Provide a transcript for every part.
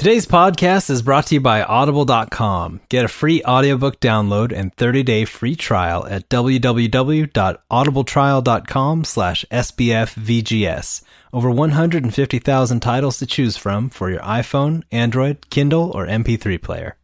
Today's podcast is brought to you by Audible.com. Get a free audiobook download and 30-day free trial at www.audibletrial.com slash sbfvgs. Over 150,000 titles to choose from for your iPhone, Android, Kindle, or MP3 player.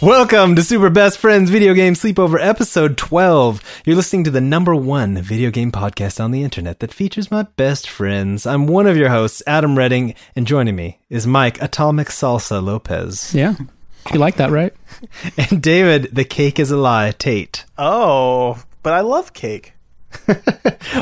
Welcome to Super Best Friends Video Game Sleepover episode 12. You're listening to the number one video game podcast on the internet that features my best friends. I'm one of your hosts, Adam Redding, and joining me is Mike Atomic Salsa Lopez. Yeah. You like that, right? And David, the cake is a lie, Tate. Oh, but I love cake.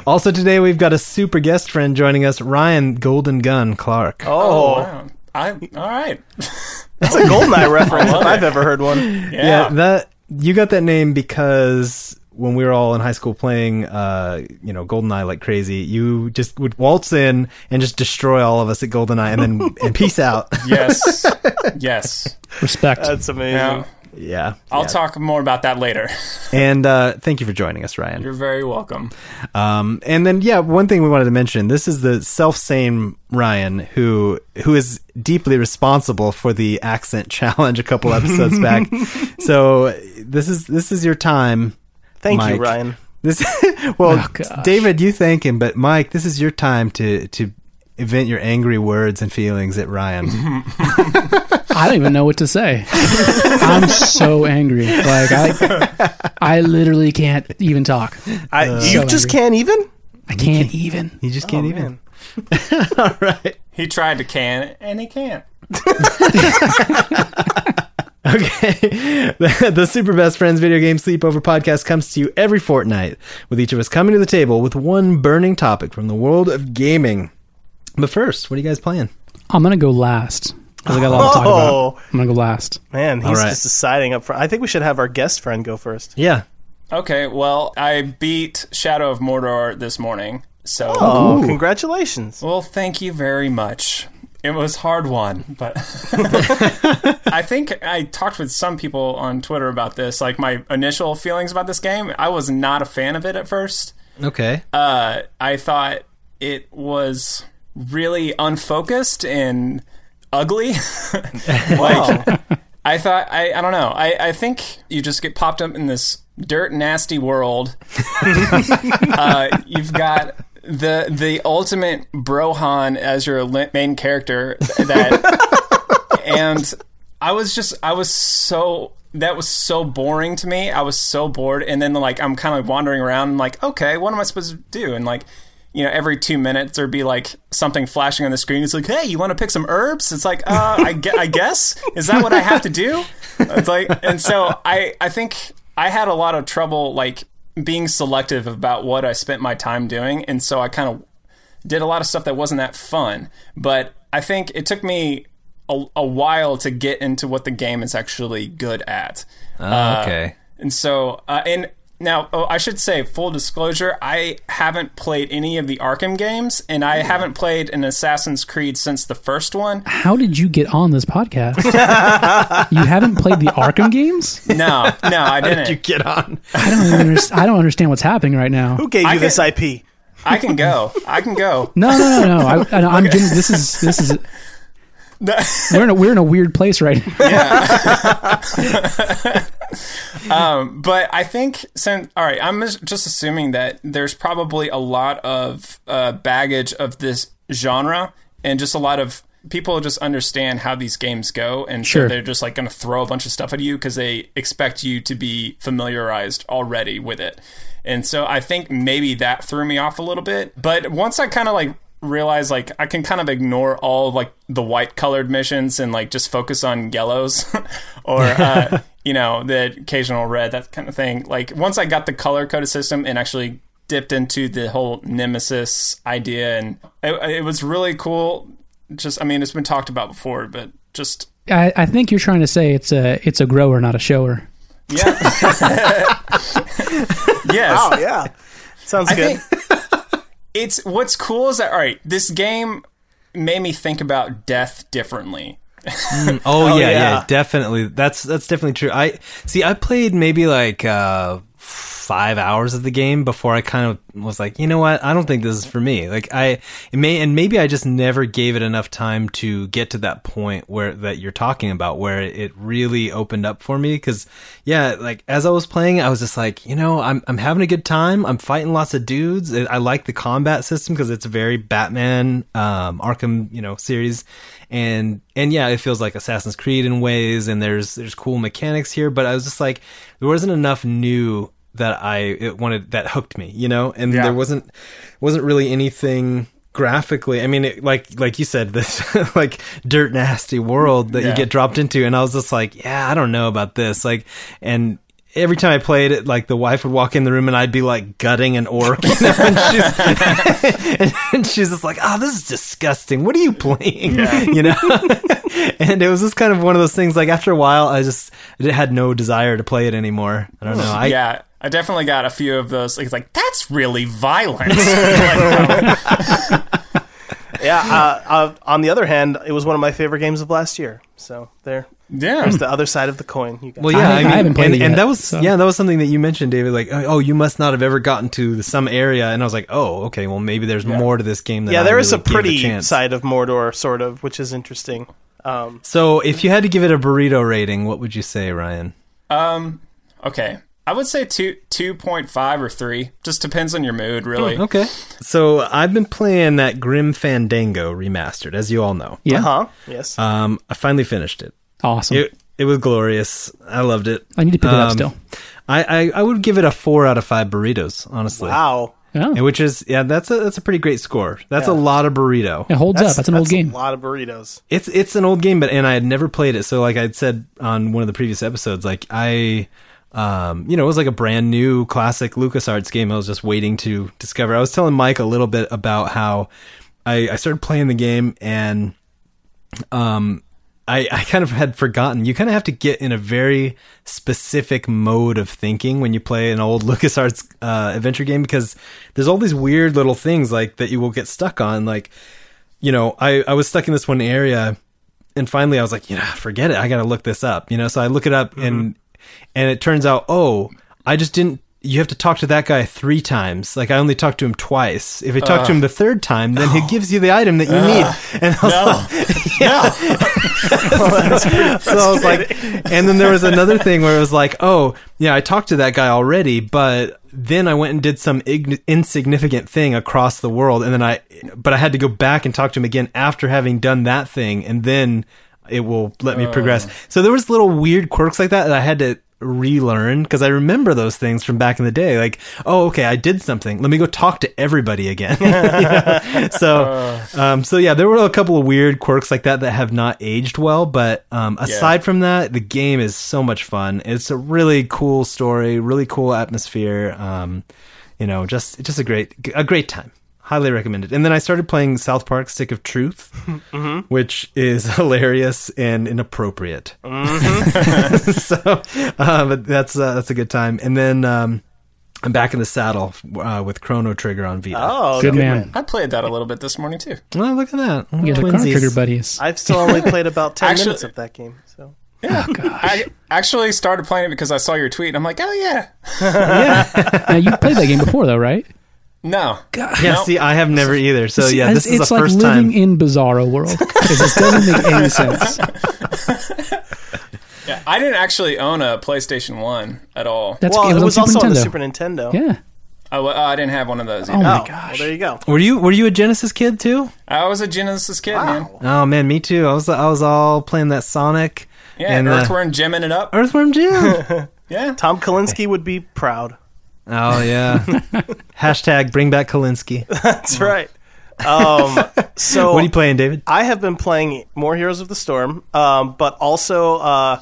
Also today we've got a super guest friend joining us, Ryan Golden Gun Clark. Oh, oh wow. I all right. that's a Goldeneye reference if I've it. ever heard one. Yeah. Yeah, that you got that name because when we were all in high school playing, uh, you know, GoldenEye like crazy, you just would waltz in and just destroy all of us at GoldenEye, and then and peace out. yes. yes. Respect. That's amazing. Now, yeah, I'll yeah. talk more about that later. And uh, thank you for joining us, Ryan. You're very welcome. Um, and then yeah, one thing we wanted to mention: this is the self same Ryan who who is deeply responsible for the accent challenge a couple episodes back. So this is this is your time. Thank Mike. you, Ryan. This well, Oh. David, you thank him, but Mike, this is your time to to vent your angry words and feelings at Ryan. I don't even know what to say. I'm so angry. Like I, I literally can't even talk. I, you So just angry. can't even. I can't even. You just can't Oh, even. All right. He tried to can it and he can't. Okay. The, the Super Best Friends Video Game Sleepover podcast comes to you every fortnight, with each of us coming to the table with one burning topic from the world of gaming. But first, what are you guys playing? I'm gonna go last. 'Cause I got a lot to talk about. Oh I'm gonna go last. man, he's All right. just deciding up front. I think we should have our guest friend go first. Yeah. Okay, well, I beat Shadow of Mordor this morning. So Oh, congratulations! Well, thank you very much. It was hard won, but I think I talked with some people on Twitter about this. Like my initial feelings about this game, I was not a fan of it at first. Okay. uh, I thought it was really unfocused and ugly. like, I thought, I, I don't know. I, I think you just get popped up in this dirt nasty world. uh, you've got the the ultimate Brohan as your main character that and I was just I was so that was so boring to me. I was so bored and then like I'm kind of wandering around and like, okay, what am I supposed to do? And like you know, every two minutes there'd be like something flashing on the screen. It's like, hey, you want to pick some herbs? It's like, uh, I, gue- I guess is that what I have to do? It's like, and so I, I think I had a lot of trouble like being selective about what I spent my time doing, and so I kind of did a lot of stuff that wasn't that fun. But I think it took me a, a while to get into what the game is actually good at. Oh, okay. And so, uh, and now oh, I should say, full disclosure, I haven't played any of the Arkham games, and I oh. haven't played an Assassin's Creed since the first one. How did you get on this podcast? you haven't played the Arkham games? No, no, I Did didn't. you get on? I don't even understand. I don't understand what's happening right now. Who gave you I this can- IP? I can go. I can go. No, no, no, no. I, I, I'm getting, this is this is we're in a we're in a weird place right now. Um, but I think since all right, I'm just just assuming that there's probably a lot of uh, baggage of this genre and just a lot of people just understand how these games go, and Sure. so they're just like going to throw a bunch of stuff at you because they expect you to be familiarized already with it. And so I think maybe that threw me off a little bit. But once I kind of like realized like I can kind of ignore all like the white colored missions and like just focus on yellows or uh, you know the occasional red that kind of thing. Like once I got the color coded system and actually dipped into the whole nemesis idea and it, it was really cool. Just I mean it's been talked about before, but just I, I think you're trying to say it's a it's a grower, not a shower. yeah. yes. Oh yeah, sounds I good. think it's what's cool is that all right, this game made me think about death differently. Oh, Oh, yeah, yeah, yeah. definitely. That's that's definitely true. I see. I played maybe like uh, five hours of the game before I kind of was like, you know what? I don't think this is for me. Like I may and maybe I just never gave it enough time to get to that point where that you're talking about, where it really opened up for me. Because yeah, like as I was playing, I was just like, you know, I'm I'm having a good time. I'm fighting lots of dudes. I like the combat system because it's very Batman, um, Arkham, you know, series and and yeah, it feels like Assassin's Creed in ways, and there's there's cool mechanics here, but I was just like, there wasn't enough new that I it wanted that hooked me, you know, and Yeah. there wasn't wasn't really anything graphically. I mean, it, like like you said, this like dirt nasty world that you get dropped into, and I was just like, yeah, I don't know about this, like, and. Every time I played it, like the wife would walk in the room and I'd be like gutting an orc, you know, and she's, and she's just like, "Oh, this is disgusting. What are you playing?" You know, and it was just kind of one of those things. Like after a while, I just I had no desire to play it anymore. I don't know. Hmm. I, yeah, I definitely got a few of those. Like, it's like that's really violent. Like, Yeah. Uh, uh, on the other hand, it was one of my favorite games of last year. So there, yeah, there's the other side of the coin. You guys. Well, yeah, I- I, mean, I haven't played and, it and that was so- yeah, that was something that you mentioned, David. Like, oh, you must not have ever gotten to some area, and I was like, oh, okay, well, maybe there's more to this game. Than yeah, I there is really a pretty chance. side of Mordor, sort of, which is interesting. Um, So, if you had to give it a burrito rating, what would you say, Ryan? Um, okay. I would say two two point five or three. Just depends on your mood, really. Okay. So, I've been playing that Grim Fandango remastered, as you all know. Yeah, huh? Yes. Um, I finally finished it. awesome. It it was glorious. I loved it. I need to pick it up Um, still. I, I I would give it a four out of five burritos, honestly. wow. Oh, And Which is yeah, that's a that's a pretty great score. That's a lot of burrito. it holds up. That's an old game. A lot of burritos. It's it's an old game, but and I had never played it. So like I'd said on one of the previous episodes, like I, um, you know, it was like a brand new classic LucasArts game. I was just waiting to discover. I was telling Mike a little bit about how I, I started playing the game and, um, I, I kind of had forgotten. You kind of have to get in a very specific mode of thinking when you play an old LucasArts uh, adventure game because there's all these weird little things like that you will get stuck on. Like, you know, I, I was stuck in this one area and finally I was like, you know, forget it. I got to look this up, you know? So I look it up and, and it turns out, oh, I just didn't, you have to talk to that guy three times. Like I only talked to him twice. If I talk to him uh. the third time, then he gives you the item that you uh. need. And I was like, yeah. so I was like, and then there was another thing where it was like, oh, yeah, I talked to that guy already, but then I went and did some ign- insignificant thing across the world, and then I, but I had to go back and talk to him again after having done that thing, and then it will let me progress. So there was little weird quirks like that that I had to relearn because I remember those things from back in the day. Like, oh, okay, I did something. Let me go talk to everybody again. So, um, so yeah, there were a couple of weird quirks like that that have not aged well. But um, aside from that, the game is so much fun. It's a really cool story, really cool atmosphere. Um, you know, just just a great a great time. Highly recommended. And then I started playing South Park: Stick of Truth, which is hilarious and inappropriate. so, uh, but that's uh, that's a good time. And then um, I'm back in the saddle uh, with Chrono Trigger on Vita. Oh, Good man. I played that a little bit this morning too. Oh, look at that! Yeah, the Chrono Trigger buddies. I've still only played about ten Actually- minutes of that game. So I actually started playing it because I saw your tweet. and I'm like, oh yeah, yeah. now you played that game before, though, right? No. God. Yeah, No. see, I have never either. So See, yeah, this it's, is the like first living in Bizarro world because this doesn't make any sense. Yeah, I didn't actually own a PlayStation One at all. That's well, it was, on also Super on the Super Nintendo. yeah. Oh, well, I didn't have one of those. Oh Either. my Oh, well, there you go. Were you were you a Genesis kid too? I was a Genesis kid, man. Oh man, me too. I was I was all playing that Sonic Yeah, and uh, the Earthworm Jimming it up. Earthworm Jim. Yeah. Tom Kalinske would be proud. Oh yeah. Hashtag bring back Kalinske. That's right. Um, so What are you playing, David? I have been playing more Heroes of the Storm, um, but also uh,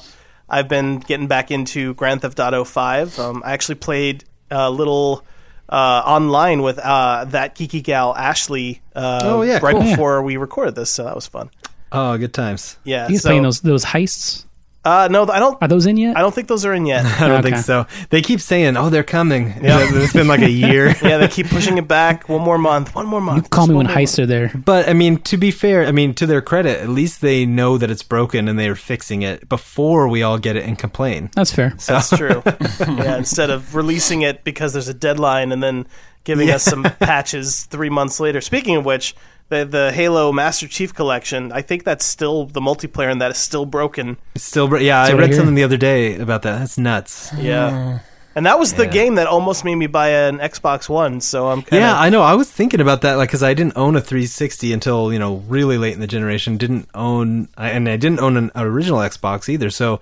I've been getting back into Grand Theft Auto Five. Um, I actually played a little uh, online with uh, that geeky gal Ashley. Uh, Oh, yeah, right cool. before we recorded this, so that was fun. Oh, good times. Yeah, He's so, playing those those heists. Uh, no, I don't. Are those in yet? I don't think those are in yet. I don't think so. They keep saying, "Oh, they're coming." it's been like a year. yeah, they keep pushing it back. One more month. One more month. Call just me when more heists are there. But I mean, to be fair, I mean, to their credit, at least they know that it's broken and they're fixing it before we all get it and complain. That's fair. That's true. yeah, instead of releasing it because there's a deadline and then giving us some patches three months later. Speaking of which, the the Halo Master Chief Collection, I think that's still the multiplayer and that is still broken. It's still, bro- yeah, I read here. something the other day about that. That's nuts. Yeah. And that was the Yeah. game that almost made me buy an Xbox One, so I'm kind of Yeah, I know. I was thinking about that, like, because I didn't own a 360 until you know really late in the generation. Didn't own, I- and I didn't own an original Xbox either. So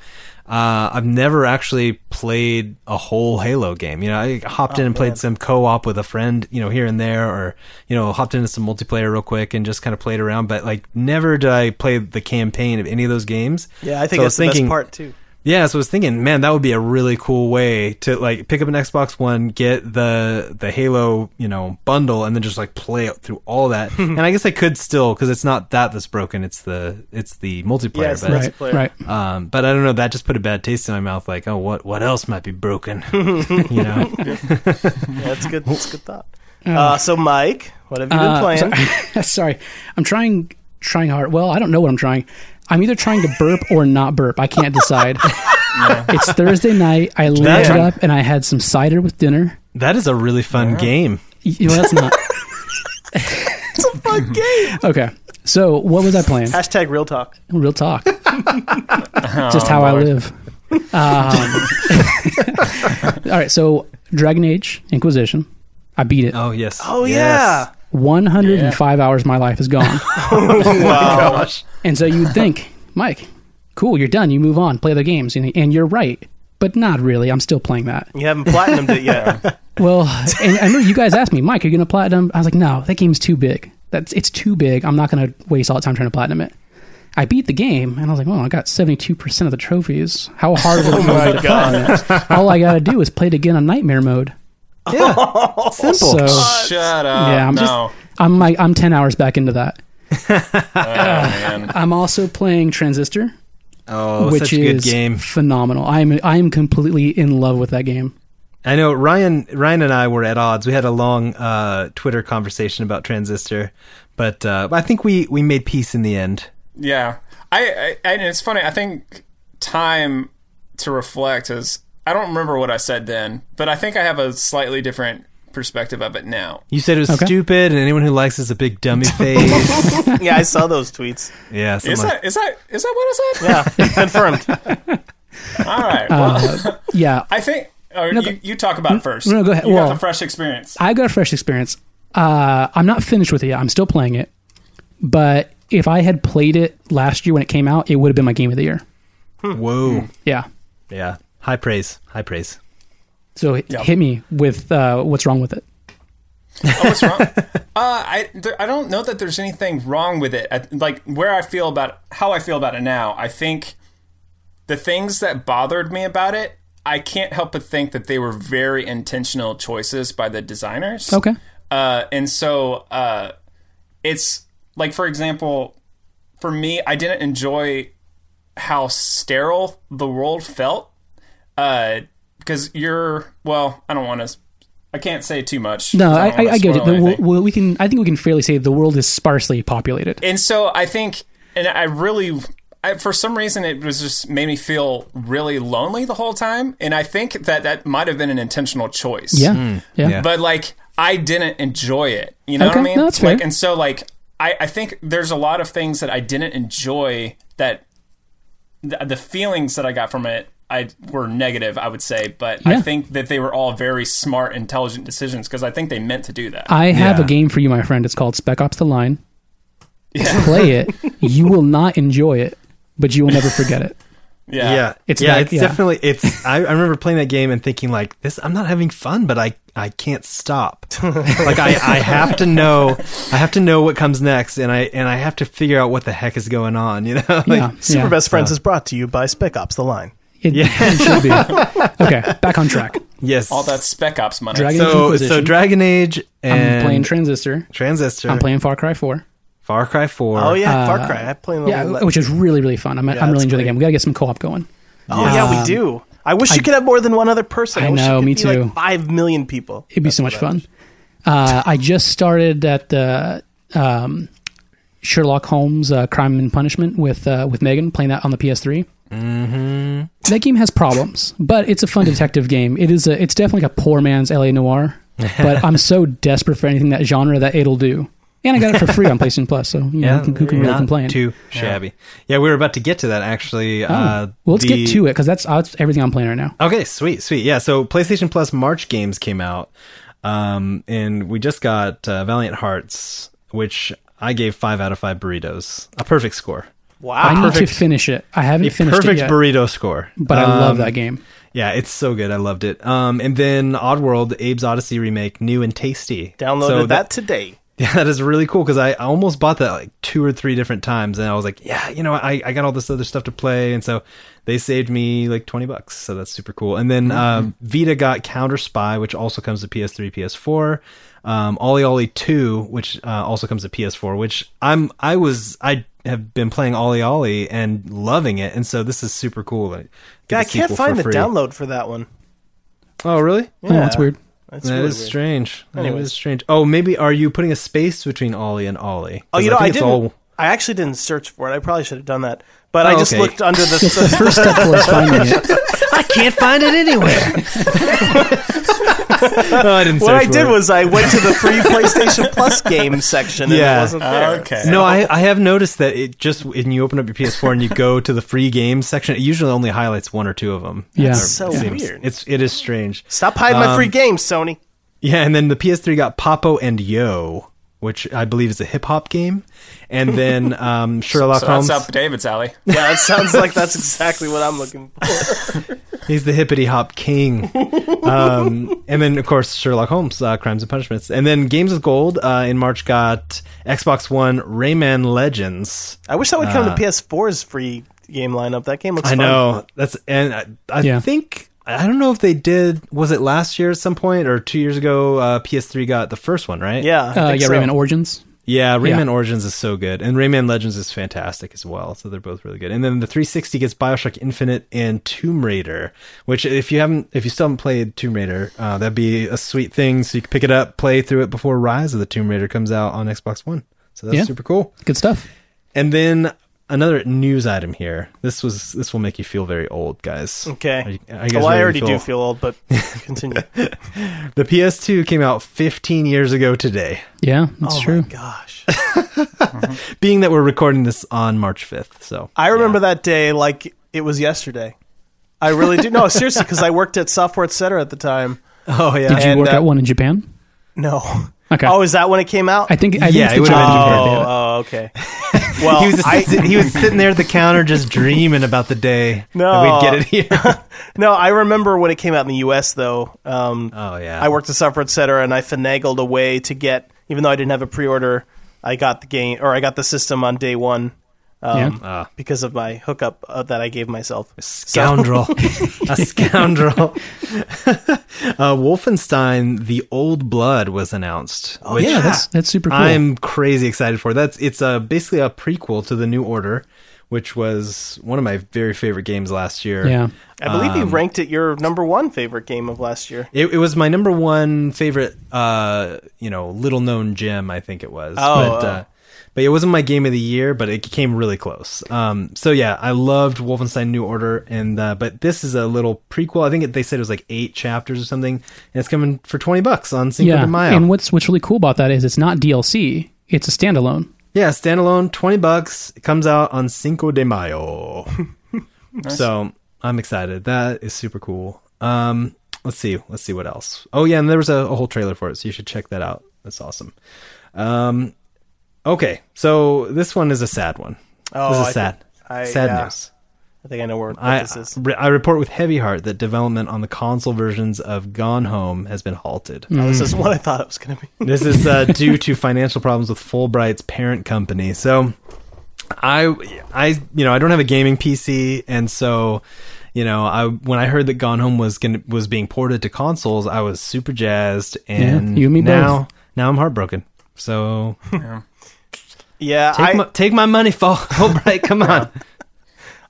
uh, I've never actually played a whole Halo game. You know, I hopped in and played some co-op with a friend, you know, here and there, or you know, hopped into some multiplayer real quick and just kind of played around. But like, never did I play the campaign of any of those games. Yeah, I think So that's the thinking- best part too. Yeah, so I was thinking, man, that would be a really cool way to like pick up an Xbox One, get the the Halo, you know, bundle, and then just like play it through all that. and I guess I could still because it's not that that's broken; it's the it's the multiplayer. Yeah, it's but the multiplayer. Right. um, but I don't know. That just put a bad taste in my mouth. Like, oh, what what else might be broken? you know? Yeah, that's good. That's a good thought. Uh, so, Mike, what have you been Uh, playing? Sorry. sorry. I'm trying trying hard. Well, I don't know what I'm trying. I'm either trying to burp or not burp. I can't decide. It's Thursday night. I laid Yeah. up and I had some cider with dinner. That is a really fun game. You know, that's not. it's a fun game. Okay. So, what was I playing? Hashtag real talk. Real talk. Just Oh, how I live. Um, all right. So, Dragon Age Inquisition. I beat it. Oh yes. Oh Yes. yeah. 105 hours of my life is gone. Oh, wow. And so you'd think, Mike, cool, you're done. You move on, play other games. And, and you're right, but not really. I'm still playing that. You haven't platinumed it yet. Well, and I remember you guys asked me, Mike, are you going to platinum? I was like, no, that game's too big. That's It's too big. I'm not going to waste all the time trying to platinum it. I beat the game, and I was like, well, I got 72% of the trophies. How hard would it be to platinum it? All I got to do is play it again on Nightmare mode. Yeah. Simple. So Shut up. Yeah, I'm no. I'm like, I'm 10 hours back into that. oh, man. I'm also playing Transistor. oh, which such a good is game. phenomenal. I am I am completely in love with that game. I know Ryan. Ryan and I were at odds. We had a long uh, Twitter conversation about Transistor, but uh, I think we we made peace in the end. Yeah, I, I and it's funny. I think time to reflect is. I don't remember what I said then, but I think I have a slightly different perspective of it now. You said it was Okay. stupid, and anyone who likes is a big dummy face. yeah, I saw those tweets. yeah, Is something like- that is that is that what I said? Yeah, confirmed. All right. Well, Uh, yeah, I think. Or you, you talk about it first. no, go ahead. You Well- got the fresh experience. I got a fresh experience. Uh, I'm not finished with it yet. I'm still playing it, but if I had played it last year when it came out, it would have been my game of the year. whoa, Yeah. yeah, high praise, high praise. So h- Yeah. hit me with uh, what's wrong with it. Oh, what's wrong? uh, I there, I don't know that there's anything wrong with it. I, like where I feel about how I feel about it now. I think the things that bothered me about it, I can't help but think that they were very intentional choices by the designers. Okay. Uh, and so uh, it's like, for example, for me, I didn't enjoy how sterile the world felt uh, because you're, well, I don't want to, I can't say too much. No, I, don't I, I get it. The, anything. well, we can. I think we can fairly say the world is sparsely populated. And so I think, and I really, I, for some reason, it was just made me feel really lonely the whole time. And I think that that might have been an intentional choice. Yeah. yeah. yeah. But like, I didn't enjoy it. You know what I mean? no, that's fair. Like, and so like, I, I think there's a lot of things that I didn't enjoy that the, the feelings that I got from it. I were negative, I would say, but I think that they were all very smart, intelligent decisions because I think they meant to do that. I have Yeah. a game for you, my friend. It's called Spec Ops: The Line. Yeah. Play it. You will not enjoy it, but you will never forget it. yeah, yeah, It's yeah, that- it's yeah. definitely it's. I, I remember playing that game and thinking like this. I'm not having fun, but I I can't stop. like I I have to know I have to know what comes next, and I and I have to figure out what the heck is going on. You know, like, Yeah. Super yeah. Best Friends is brought to you by Spec Ops: The Line. It, it should be. Okay, back on track. yes. all that Spec Ops money. Dragon Age so Inquisition. so Dragon Age and I'm playing Transistor. Transistor, I'm playing Far Cry 4. Far Cry Four. Oh yeah, Uh, Far Cry. I play the Yeah, whole- which is really really fun. I'm, I'm really enjoying the game. We gotta get some co-op going. Oh yeah, we Um, do. I wish you could have more than one other person. I wish know, it could me be, like, too. Five million people. It'd be so much fun. Uh, I just started at the um, Sherlock Holmes uh, Crime and Punishment with uh, with Megan playing that on the PS3. Mm-hmm. That game has problems, but it's a fun detective game. It is a, it's definitely like a poor man's LA Noire. But I'm so desperate for anything that genre that it'll do, and I got it for free on PlayStation Plus. So you know, who can, who can really complain? Too shabby. Yeah. we were about to get to that actually. Uh, Oh. well, let's the- get to it because that's, that's everything I'm playing right now. Okay, sweet, sweet. Yeah, so PlayStation Plus March games came out, um, and we just got uh, Valiant Hearts, which I gave five out of five burritos, a perfect score, Wow. I need perfect- to finish it. I haven't a finished perfect it yet, Perfect burrito score. but I love Um, that game. Yeah, it's so good. I loved it. Um, and then Oddworld, Abe's Oddysee remake, new and tasty. Downloaded So that today. Yeah, that is really cool because I I almost bought that like two or three different times, and I was like, yeah, you know, I I got all this other stuff to play, and so they saved me like twenty bucks, so that's super cool. And then um, Vita got Counter Spy, which also comes to PS3, PS4. Um, Ollie Ollie Two, which uh, also comes to PS4, which I'm I was I have been playing Ollie Ollie and loving it, and so this is super cool. Like, Yeah, I can't find the free. download for that one. Oh, really? Oh, that's weird. That's That really is weird. strange. That Anyways. is strange. Oh, maybe are you putting a space between Ollie and Ollie? Oh, you know, I, think it's didn't. all- I actually didn't search for it. I probably should have done that. But I Oh, just okay. looked under the. The first step towards finding it. I can't find it anywhere. no, I didn't. what I did it. was I went to the free PlayStation Plus game section and Yeah. it wasn't there. Okay. No, I, I have noticed that it just when you open up your PS4 and you go to the free games section, it usually only highlights one or two of them. Yeah. That's so It seems- weird. It's it is strange. Stop hiding my Um, free games, Sony. Yeah, and then the PS3 got Papo and Yo, which I believe is a hip hop game, and then um, Sherlock So Holmes. that's up David's alley. Yeah, it sounds like that's exactly what I'm looking for. He's the hippity hop king. um, and then, of course, Sherlock Holmes, uh, Crimes and Punishments. And then Games with Gold uh, in March got Xbox One Rayman Legends. I wish that would come Uh, to PS4's free game lineup. That game looks I fun. know that's and I, I Yeah. think I don't know if they did. Was it last year at some point or two years ago? Uh, PS3 got the first one, right? Yeah. Uh, yeah, so. Rayman Origins. Yeah, Rayman Yeah. Origins is so good, and Rayman Legends is fantastic as well. So they're both really good. And then the 360 gets Bioshock Infinite and Tomb Raider, which if you haven't, if you still haven't played Tomb Raider, uh, that'd be a sweet thing. So you can pick it up, play through it before Rise of the Tomb Raider comes out on Xbox One. So that's Yeah. super cool. Good stuff. And then another news item here. This was this will make you feel very old, guys. Okay. Are you- are you guys well, I ready to already do feel old, but continue. The PS2 came out 15 years ago today. Yeah, that's oh true. my gosh. Being that we're recording this on March 5th, so I remember that day like it was yesterday. I really do. No, seriously, because I worked at Software Etc. at the time. Oh yeah. Did you And, work uh, at one in Japan? No. Okay. Oh, is that when it came out? I think I think Yeah, it's it the would've Japan been oh, oh, okay. Well, he was I, he was sitting there at the counter just dreaming about the day No. that we'd get it here. no, I remember when it came out in the U.S. though. Um, Oh, yeah. I worked at Software Etc. and I finagled a way to get, even though I didn't have a pre-order, I got the game or I got the system on day one. Um, Yeah. Ah. because of my hookup uh, that I gave myself. scoundrel, a scoundrel. uh, Wolfenstein: The Old Blood was announced. Oh, which Yeah, that's that's super cool. I'm crazy excited for. That's it's a basically a prequel to the New Order, which was one of my very favorite games last year. yeah. I believe Um, you ranked it your number one favorite game of last year. It, it was my number one favorite, uh, you know, little known gem. I think it was. Oh, but, oh. Uh, but it wasn't my game of the year, but it came really close. Um, so yeah, I loved Wolfenstein New Order, and uh, but this is a little prequel. I think it, they said it was like eight chapters or something, and it's coming for twenty bucks on Cinco Yeah. de Mayo. And what's what's really cool about that is it's not DLC. It's a standalone. yeah, standalone, twenty bucks. It comes out on Cinco de Mayo. So I'm excited. That is super cool. Um, let's see. Let's see what else. Oh yeah, and there was a, a whole trailer for it, so you should check that out. That's awesome. Um, okay, so this one is a sad one. Oh, this is I sad. think- I- sad yeah. news. I think I know where what I, this is. I report with heavy heart that development on the console versions of Gone Home has been halted. Oh, this is what I thought it was going to be. This is uh, due to financial problems with Fullbright's parent company. So, I, I, you know, I don't have a gaming PC, and so, you know, I when I heard that Gone Home was going was being ported to consoles, I was super jazzed, and Yeah, you and me now, both. now I'm heartbroken. So Yeah, take I, my take my money, Ful- Fullbright. Come on.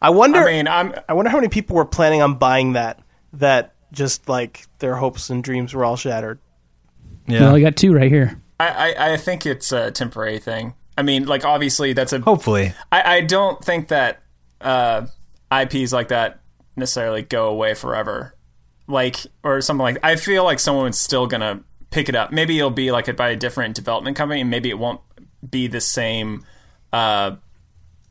I wonder. I mean, I'm I wonder how many people were planning on buying that. That just like their hopes and dreams were all shattered. Yeah. Well, you got two right here. I, I, I think it's a temporary thing. I mean, like obviously that's a. Hopefully. I, I don't think that uh, IPs like that necessarily go away forever, like or something like. I feel like someone's still gonna pick it up. Maybe it'll be like it by a different development company, and maybe it won't be the same. Uh,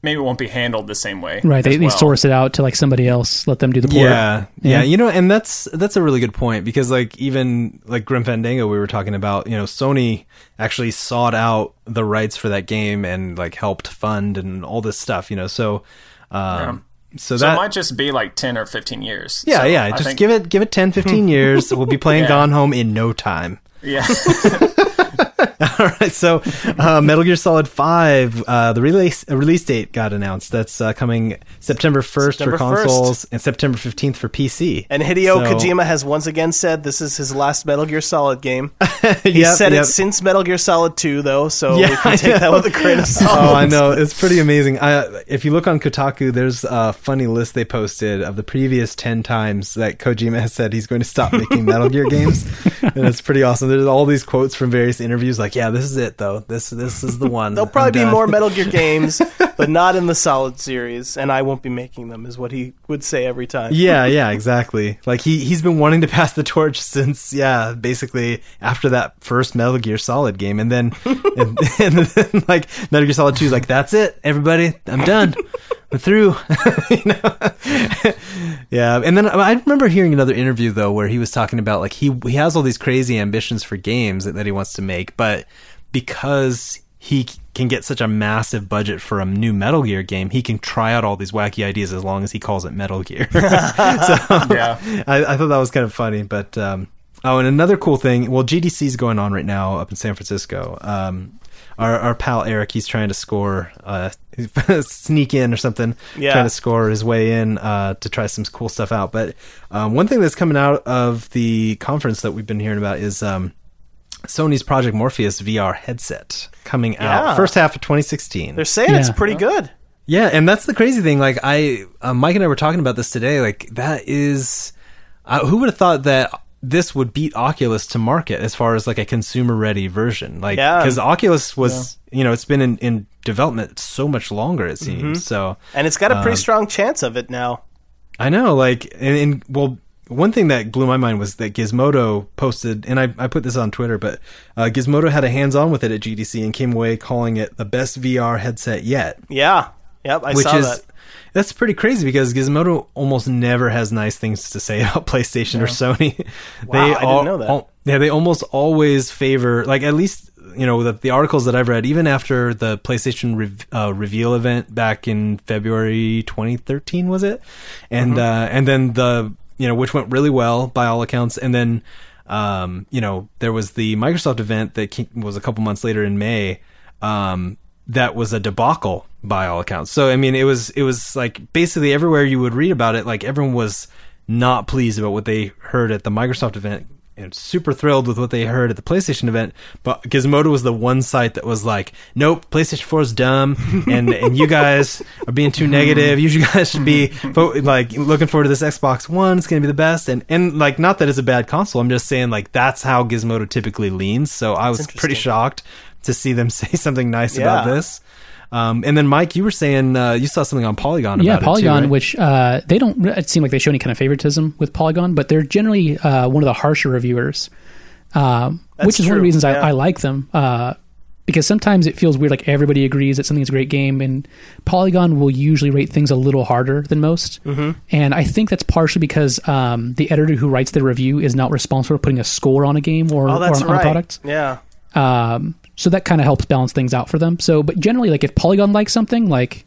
maybe it won't be handled the same way. Right. They, as they source it out to like somebody else, let them do the port. Yeah, yeah, You know, and that's that's a really good point because like even like Grim Fandango we were talking about, you know, Sony actually sought out the rights for that game and like helped fund and all this stuff, you know. So um so So that it might just be like ten or fifteen years. yeah, So yeah, I just think- give it give it 10 15 years. We'll be playing Yeah. Gone Home in no time. Yeah, All right, so uh, Metal Gear Solid Five, uh, the release uh, release date got announced. That's uh, coming September first for September 1st. consoles and September fifteenth for PC. And Hideo So- Kojima has once again said this is his last Metal Gear Solid game. He Yep, said yep. it since Metal Gear Solid 2, though, so Yeah, we can take that with a grain of salt. Oh, I know. It's pretty amazing. I, if you look on Kotaku, there's a funny list they posted of the previous 10 times that Kojima has said he's going to stop making Metal Gear games. And it's pretty awesome. There's all these quotes from various interviews like, yeah, this is it, though. This this is the one. There'll probably be more Metal Gear games, but not in the Solid series, and I won't be making them, is what he would say every time. Yeah, yeah, exactly. Like he he's been wanting to pass the torch since yeah, basically after that first Metal Gear Solid game, and then and, and then like Metal Gear Solid Two is like that's it, everybody, I'm done, through. you know? yeah, and then I remember hearing another interview though where he was talking about like he he has all these crazy ambitions for games that, that he wants to make, but because he can get such a massive budget for a new Metal Gear game, he can try out all these wacky ideas as long as he calls it Metal Gear. so yeah. I, I thought that was kind of funny. But um, oh, and another cool thing. Well, GDC is going on right now up in San Francisco. Um, our our pal Eric, he's trying to score, uh, sneak in or something. Yeah. trying to score his way in uh, to try some cool stuff out. But um, one thing that's coming out of the conference that we've been hearing about is. Um, Sony's Project Morpheus VR headset coming Yeah. out first half of 2016. They're saying it's Yeah. pretty good. Yeah, and that's the crazy thing. Like I, uh, Mike and I were talking about this today. Like that is, uh, who would have thought that this would beat Oculus to market as far as like a consumer ready version? Like Yeah. because Oculus was, you know, it's been in, in development so much longer. It seems so. And it's got a Um, pretty strong chance of it now. I know, like, and, and well, one thing that blew my mind was that Gizmodo posted, and I, I put this on Twitter, but uh, Gizmodo had a hands on with it at GDC and came away calling it the best VR headset yet. Yeah. Yep, I which saw is that. That's pretty crazy because Gizmodo almost never has nice things to say about PlayStation or Sony. Wow, I didn't know that. yeah, they almost always favor like at least you know the, the articles that I've read, even after the PlayStation rev, uh, reveal event back in February 2013, was it? And Mm-hmm. uh, and then the you know which went really well by all accounts, and then um, you know there was the Microsoft event that came, was a couple months later in May. Um, that was a debacle by all accounts. So I mean, it was it was like basically everywhere you would read about it, like everyone was not pleased about what they heard at the Microsoft event. And super thrilled with what they heard at the PlayStation event, but Gizmodo was the one site that was like, "Nope, PlayStation 4 is dumb, and and you guys are being too negative. You guys should be vo- like looking forward to this Xbox One. It's going to be the best." And and like, not that it's a bad console. I'm just saying like that's how Gizmodo typically leans. So I was pretty shocked to see them say something nice about this. Um, and then Mike, you were saying uh, you saw something on Polygon about yeah, it too, Polygon, right? which uh, they don't it seem like they show any kind of favoritism with Polygon, but they're generally uh, one of the harsher reviewers, um, which is one of the reasons I, yeah. I like them. Uh, because sometimes it feels weird, like everybody agrees that something's a great game, and Polygon will usually rate things a little harder than most. Mm-hmm. And I think that's partially because um, the editor who writes the review is not responsible for putting a score on a game or, Oh, or that's on, on a product. Yeah. Um, so that kind of helps balance things out for them. So, but generally, like if Polygon likes something, like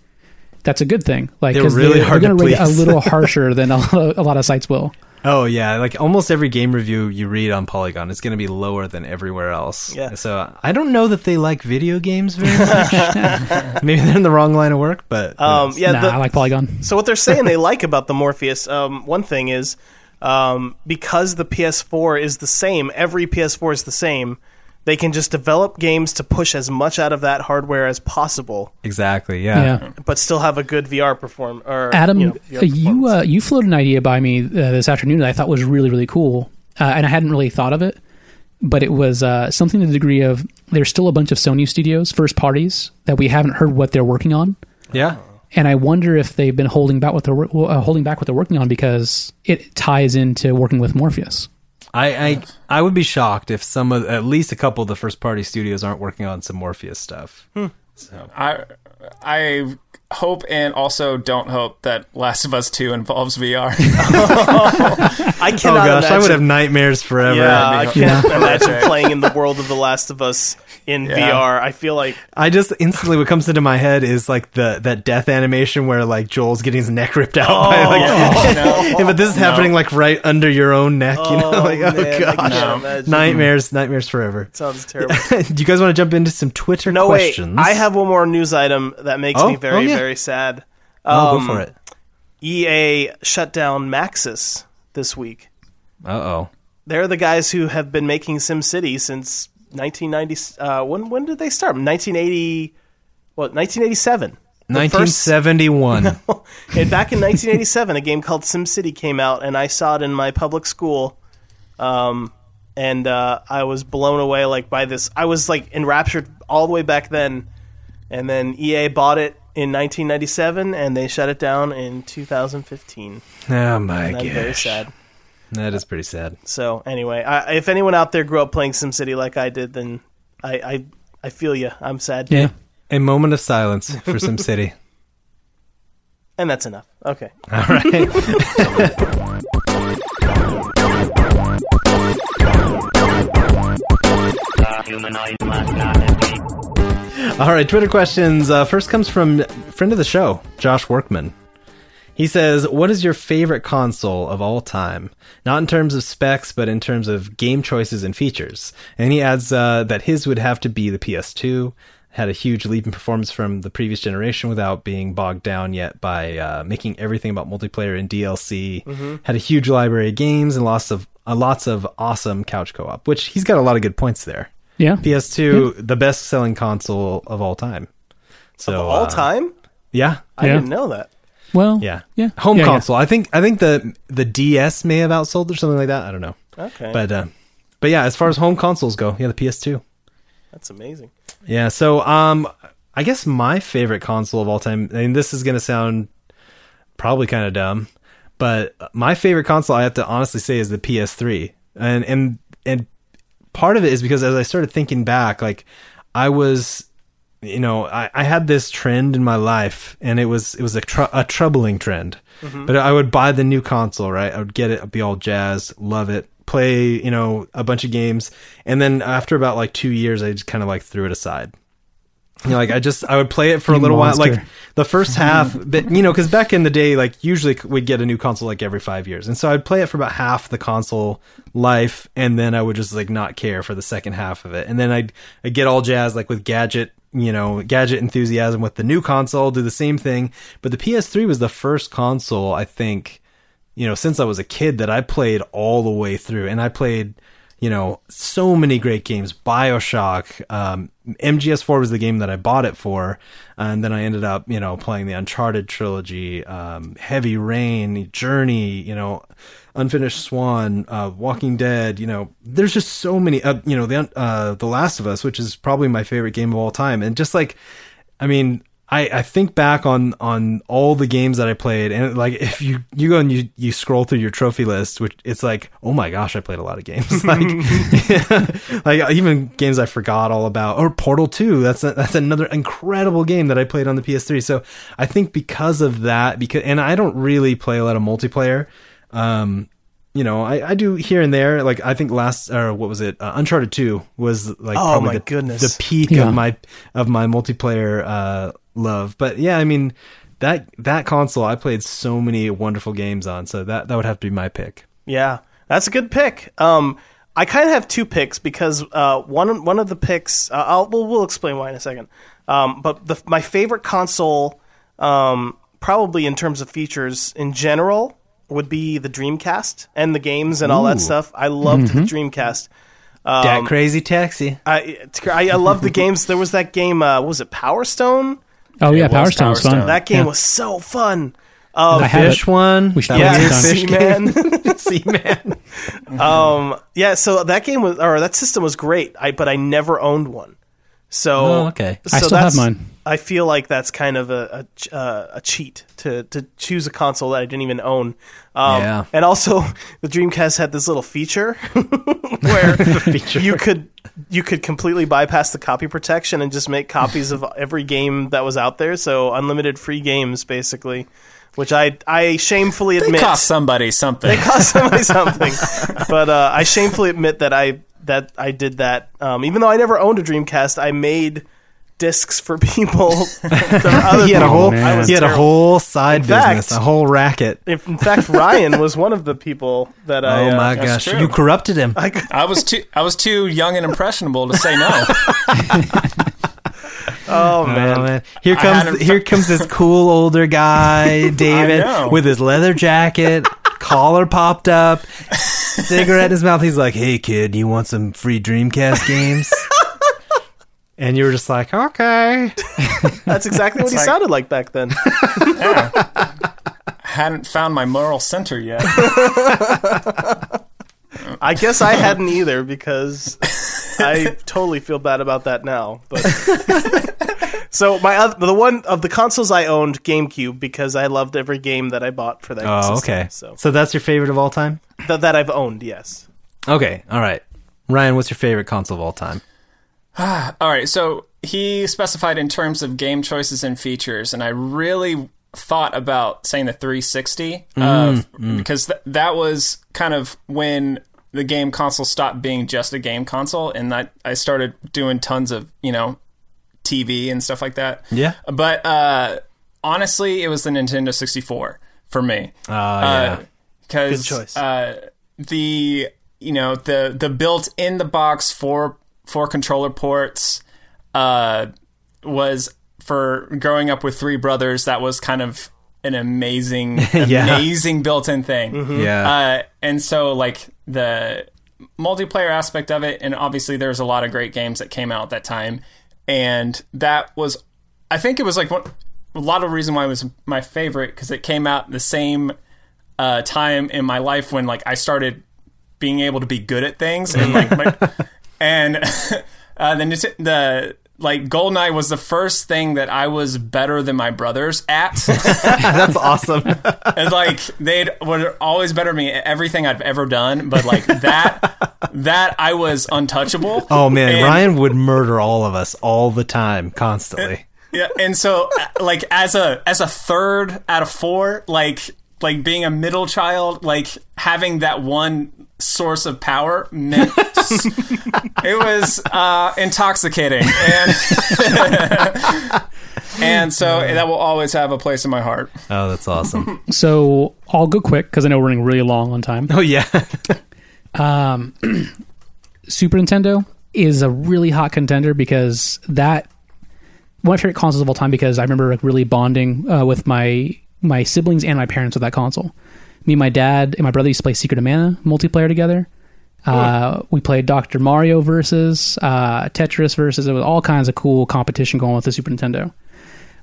that's a good thing. Like They're 'cause really they're, hard they're to going to rate it a little harsher than a, a lot of sites will. Oh yeah, like almost every game review you read on Polygon is going to be lower than everywhere else. Yeah. So I don't know that they like video games very much. Maybe they're in the wrong line of work, but Um, yeah. nah, the- I like Polygon. So what they're saying they like about the Morpheus, um, one thing is um, because the PS4 is the same, every PS4 is the same. They can just develop games to push as much out of that hardware as possible, Exactly. Yeah. yeah. but still have a good VR perform. Or Adam, you, you know, VR you, uh, you floated an idea by me uh, this afternoon that I thought was really really cool, uh, and I hadn't really thought of it, but it was uh, something to the degree of there's still a bunch of Sony studios, first parties that we haven't heard what they're working on, Yeah. and I wonder if they've been holding back what they're uh, holding back what they're working on because it ties into working with Morpheus. I, I I would be shocked if some of at least a couple of the first party studios aren't working on some Morpheus stuff. Hmm. So. I I hope and also don't hope that Last of Us Two involves VR. I cannot oh cannot gosh, I would have nightmares forever. Yeah, I can't Yeah. imagine playing in the world of The Last of Us in Yeah. VR. I feel like I just instantly what comes into my head is like the that death animation where like Joel's getting his neck ripped out by oh, like no. Yeah, but this is happening like right under your own neck, you know? Oh, like oh man, gosh. No. Nightmares, nightmares forever. Sounds terrible. Do you guys want to jump into some Twitter No, questions? wait. I have one more news item that makes Oh, me oh, very, oh, yeah. very sad. Oh, Um, go for it. EA shut down Maxis this week. Uh oh. They're the guys who have been making SimCity since 1990. Uh, when when did they start? 1980. What? 1987. The first- 1971. and back in 1987, a game called SimCity came out, and I saw it in my public school. Um, and uh, I was blown away like by this. I was like enraptured all the way back then, and then EA bought it in 1997, and they shut it down in 2015. oh my And I'm very gosh. sad. That is pretty sad. So anyway, I, if anyone out there grew up playing SimCity like I did, then I I, I feel you. I'm sad. Yeah. A moment of silence for SimCity. And that's enough. Okay. All right. humanoid must not escape. All right, Twitter questions. Uh, first comes from friend of the show, Josh Workman. He says, "What is your favorite console of all time? Not in terms of specs, but in terms of game choices and features." And he adds uh, that his would have to be the PS2. Had a huge leap in performance from the previous generation without being bogged down yet by uh, making everything about multiplayer and DLC. Had a huge library of games and lots of uh, lots of awesome couch co-op, which he's got a lot of good points there. Yeah. PS2, the best selling console of all time. So all uh, time? yeah, I Yeah. didn't know that. Well, yeah, Yeah. Home Yeah, yeah. console. I think I think the the DS may have outsold or something like that. I don't know, Okay. but uh, but yeah, as far as home consoles go, yeah, the PS2. that's amazing. Yeah, so um, I guess my favorite console of all time. I mean, this is gonna sound probably kind of dumb, but my favorite console I have to honestly say is the PS3, and and and part of it is because as I started thinking back, like I was, you know, I, I had this trend in my life, and it was it was a tr- a troubling trend. Mm-hmm. But I would buy the new console, right? I would get it, I'd be all jazzed, love it, play, you know, a bunch of games, and then after about like two years, I just kind of like threw it aside. You know, like I just I would play it for a You little while, like the first half. But you know, because back in the day, like usually we'd get a new console like every five years, and so I'd play it for about half the console life, and then I would just like not care for the second half of it, and then I'd, I'd get all jazzed like with gadget, you know, gadget enthusiasm with the new console, do the same thing. But the PS3 was the first console I think, you know, since I was a kid that I played all the way through, and I played you know, so many great games. Bioshock, um, MGS4 was the game that I bought it for, and then I ended up, you know, playing the Uncharted trilogy, um, Heavy Rain, Journey, you know, Unfinished Swan, uh, Walking Dead. You know, there's just so many. Uh, you know, the uh, The Last of Us, which is probably my favorite game of all time, and just like, I mean, I, I think back on on all the games that I played, and like if you you go and you you scroll through your trophy list, which it's like, oh my gosh, I played a lot of games, like like even games I forgot all about, or Portal Two. That's a, that's another incredible game that I played on the PS3. So I think because of that, because and I don't really play a lot of multiplayer. Um, you know, I, I do here and there. Like I think last or what was it? Uh, Uncharted Two was like Oh, probably my the, goodness. the peak Yeah. of my of my multiplayer uh, love. But yeah, I mean that that console I played so many wonderful games on. So that that would have to be my pick. Yeah, that's a good pick. Um, I kind of have two picks because uh, one one of the picks uh, I'll we'll, we'll explain why in a second. Um, but the, my favorite console, um, probably in terms of features in general, would be the Dreamcast and the games and all that stuff. I loved the Dreamcast. that crazy taxi. I, I I love the games. There was that game. Uh, what was it Power Stone? Oh yeah, Power Power Stone's Stone. fun. That game Yeah. was so fun. Um, I have Fish one. We should That yeah, it weird sometime. fish Seaman. game. Seaman. um, yeah. So that game was, or that system was great. I but I never owned one. So Oh, okay. I so still have that's- mine. I feel like that's kind of a a, uh, a cheat to to choose a console that I didn't even own. Um, Yeah. And also, the Dreamcast had this little feature where you could you could completely bypass the copy protection and just make copies of every game that was out there. So unlimited free games, basically. Which I I shamefully They admit cost somebody something. they cost somebody something. But uh, I shamefully admit that I that I did that. Um, even though I never owned a Dreamcast, I made discs for people. that other He had a whole. man. I was he had a whole side In fact- business, a whole racket. If, in fact, Ryan was one of the people that I. oh uh, my that's gosh, true. you corrupted him. I, I was too I was too young and impressionable to say no. oh man. Oh, man. Here comes hadn't here comes this cool older guy, David, with his leather jacket, collar popped up, cigarette in his mouth. He's like, "Hey kid, you want some free Dreamcast games?" And you were just like, "Okay." That's exactly what he like- sounded like back then. Hadn't found my moral center yet. I guess I hadn't either because I totally feel bad about that now. But so my oth- the one of the consoles I owned GameCube because I loved every game that I bought for that. Oh, system. okay. So So that's your favorite of all time? th- that I've owned, yes. Okay, all right. Ryan, what's your favorite console of all time? All right, so he specified in terms of game choices and features, and I really thought about saying the 360 uh, because th- that was kind of when the game console stopped being just a game console, and I, I started doing tons of you know TV and stuff like that. Yeah. but uh, honestly, it was the Nintendo 64 for me. Oh, yeah. because Good choice. uh, the you know the the built in the box four four controller ports uh, was for growing up with three brothers. That was kind of an amazing Yeah. amazing built in thing. yeah. Uh, and so like the multiplayer aspect of it, and obviously there's a lot of great games that came out at that time, and that was, I think it was like one, a lot of reason why it was my favorite because it came out the same uh, time in my life when like I started being able to be good at things and like my, and uh, the Nint- the like Goldeneye was the first thing that I was better than my brothers at. That's awesome. It's like they'd always better me at everything I've ever done, but like that, that I was untouchable. Oh man, And- Ryan would murder all of us all the time, constantly. Yeah, and so uh, like as a as a third out of four, like like being a middle child, like having that one source of power meant it was uh, intoxicating, and and so that will always have a place in my heart. Oh, that's awesome. So I'll go quick because I know we're running really long on time. oh yeah. Super Nintendo is a really hot contender because that one of my favorite consoles of all time because I remember like, really bonding uh, with my my siblings and my parents with that console. Me and my dad and my brother used to play Secret of Mana multiplayer together. Uh, we played Dr. Mario versus uh, Tetris versus. It was all kinds of cool competition going with the Super Nintendo.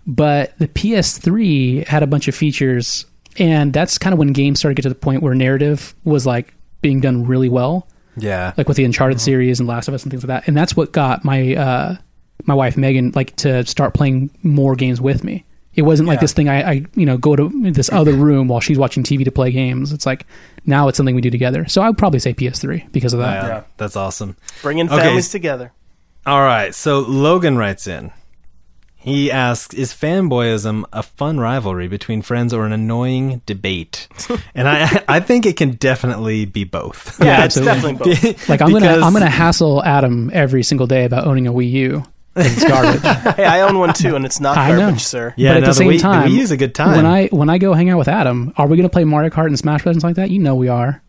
But the PS3 had a bunch of features, and that's kind of when games started to get to the point where narrative was like being done really well Yeah. like with the Uncharted series and Last of Us and things like that. And that's what got my uh, my wife Megan like to start playing more games with me. It wasn't like this thing I, I you know go to this other room while she's watching TV to play games. It's like now it's something we do together. So I would probably say PS3 because of that. Yeah, Yeah. That's awesome. Bringing Okay. families together. All right. So Logan writes in. He asks, "Is fanboyism a fun rivalry between friends or an annoying debate?" and I, I think it can definitely be both. Yeah, it's definitely both. Like I'm gonna I'm gonna hassle Adam every single day about owning a Wii U. And it's garbage. hey, I own one too, and it's not I know. garbage, sir. Yeah, but at no, the same Wii, time, the Wii U's a good time. When I when I go hang out with Adam, are we gonna play Mario Kart and Smash Bros and like that? You know we are.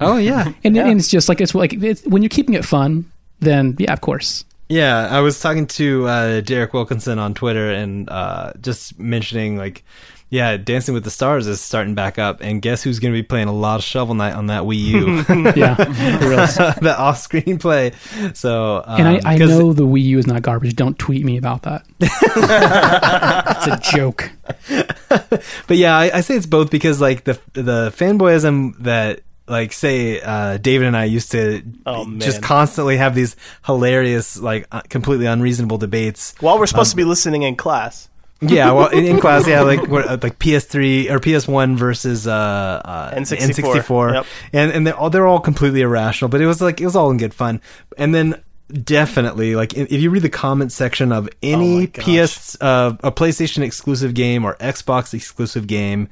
oh yeah, And, and it's just like it's like it's, when you're keeping it fun, then yeah, of course. Yeah, I was talking to uh, Derek Wilkinson on Twitter and uh, just mentioning like Yeah, Dancing with the Stars is starting back up, and guess who's going to be playing a lot of Shovel Knight on that Wii U? Yeah, for real. that off-screen play. So, um, And I, I 'cause- know the Wii U is not garbage. Don't tweet me about that. it's a joke. but yeah, I, I say it's both because like the the fanboyism that like say uh, David and I used to Oh, just constantly have these hilarious like uh, completely unreasonable debates. While we're supposed to Um, be listening in class. Yeah, well, in, in class, yeah, like uh, like PS3 or PS1 versus uh, uh, N64. N64, Yep. and and they're all, they're all completely irrational. But it was like it was all in good fun. And then definitely, like if you read the comment section of Oh any gosh. PS uh, a PlayStation exclusive game or Xbox exclusive game.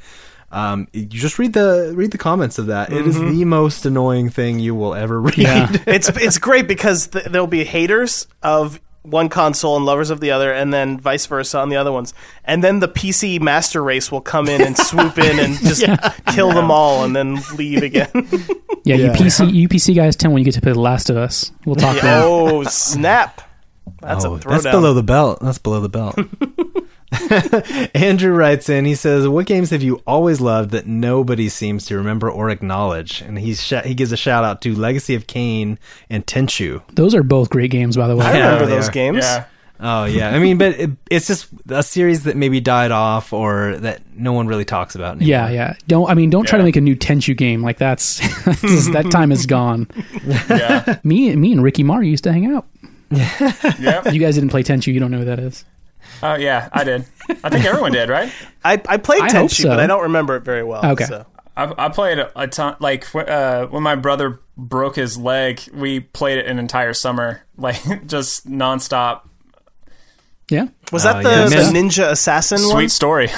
Um, you just read the read the comments of that. It is Mm-hmm. the most annoying thing you will ever read. Yeah. it's it's great because th- there'll be haters of one console and lovers of the other, and then vice versa on the other ones. And then the PC master race will come in and swoop in and just kill them all, and then leave again. Yeah, Yeah. you PC you PC guys tell when you get to play The Last of Us. We'll talk then. oh snap! That's oh, a throwdown. that's below the belt. That's below the belt. Andrew writes in. He says, "What games have you always loved that nobody seems to remember or acknowledge?" And he's sh- he gives a shout out to Legacy of Kain and Tenchu. Those are both great games, by the way. I remember they those are. games. Yeah. Oh yeah, I mean, but it, it's just a series that maybe died off or that no one really talks about. Anymore. Yeah, yeah. Don't I mean don't try to make a new Tenchu game like that's that time is gone. Yeah. Me me and Rikimaru used to hang out. Yeah. You guys didn't play Tenchu, you don't know who that is. Oh, yeah, I did. I think everyone did, right? I, I played I hope Tenchu, so. but I don't remember it very well. Okay. so. I, I played a, a ton. Like uh, when my brother broke his leg, we played it an entire summer, like just nonstop. Yeah. Was that the, yeah. the Ninja Assassin Sweet one? story.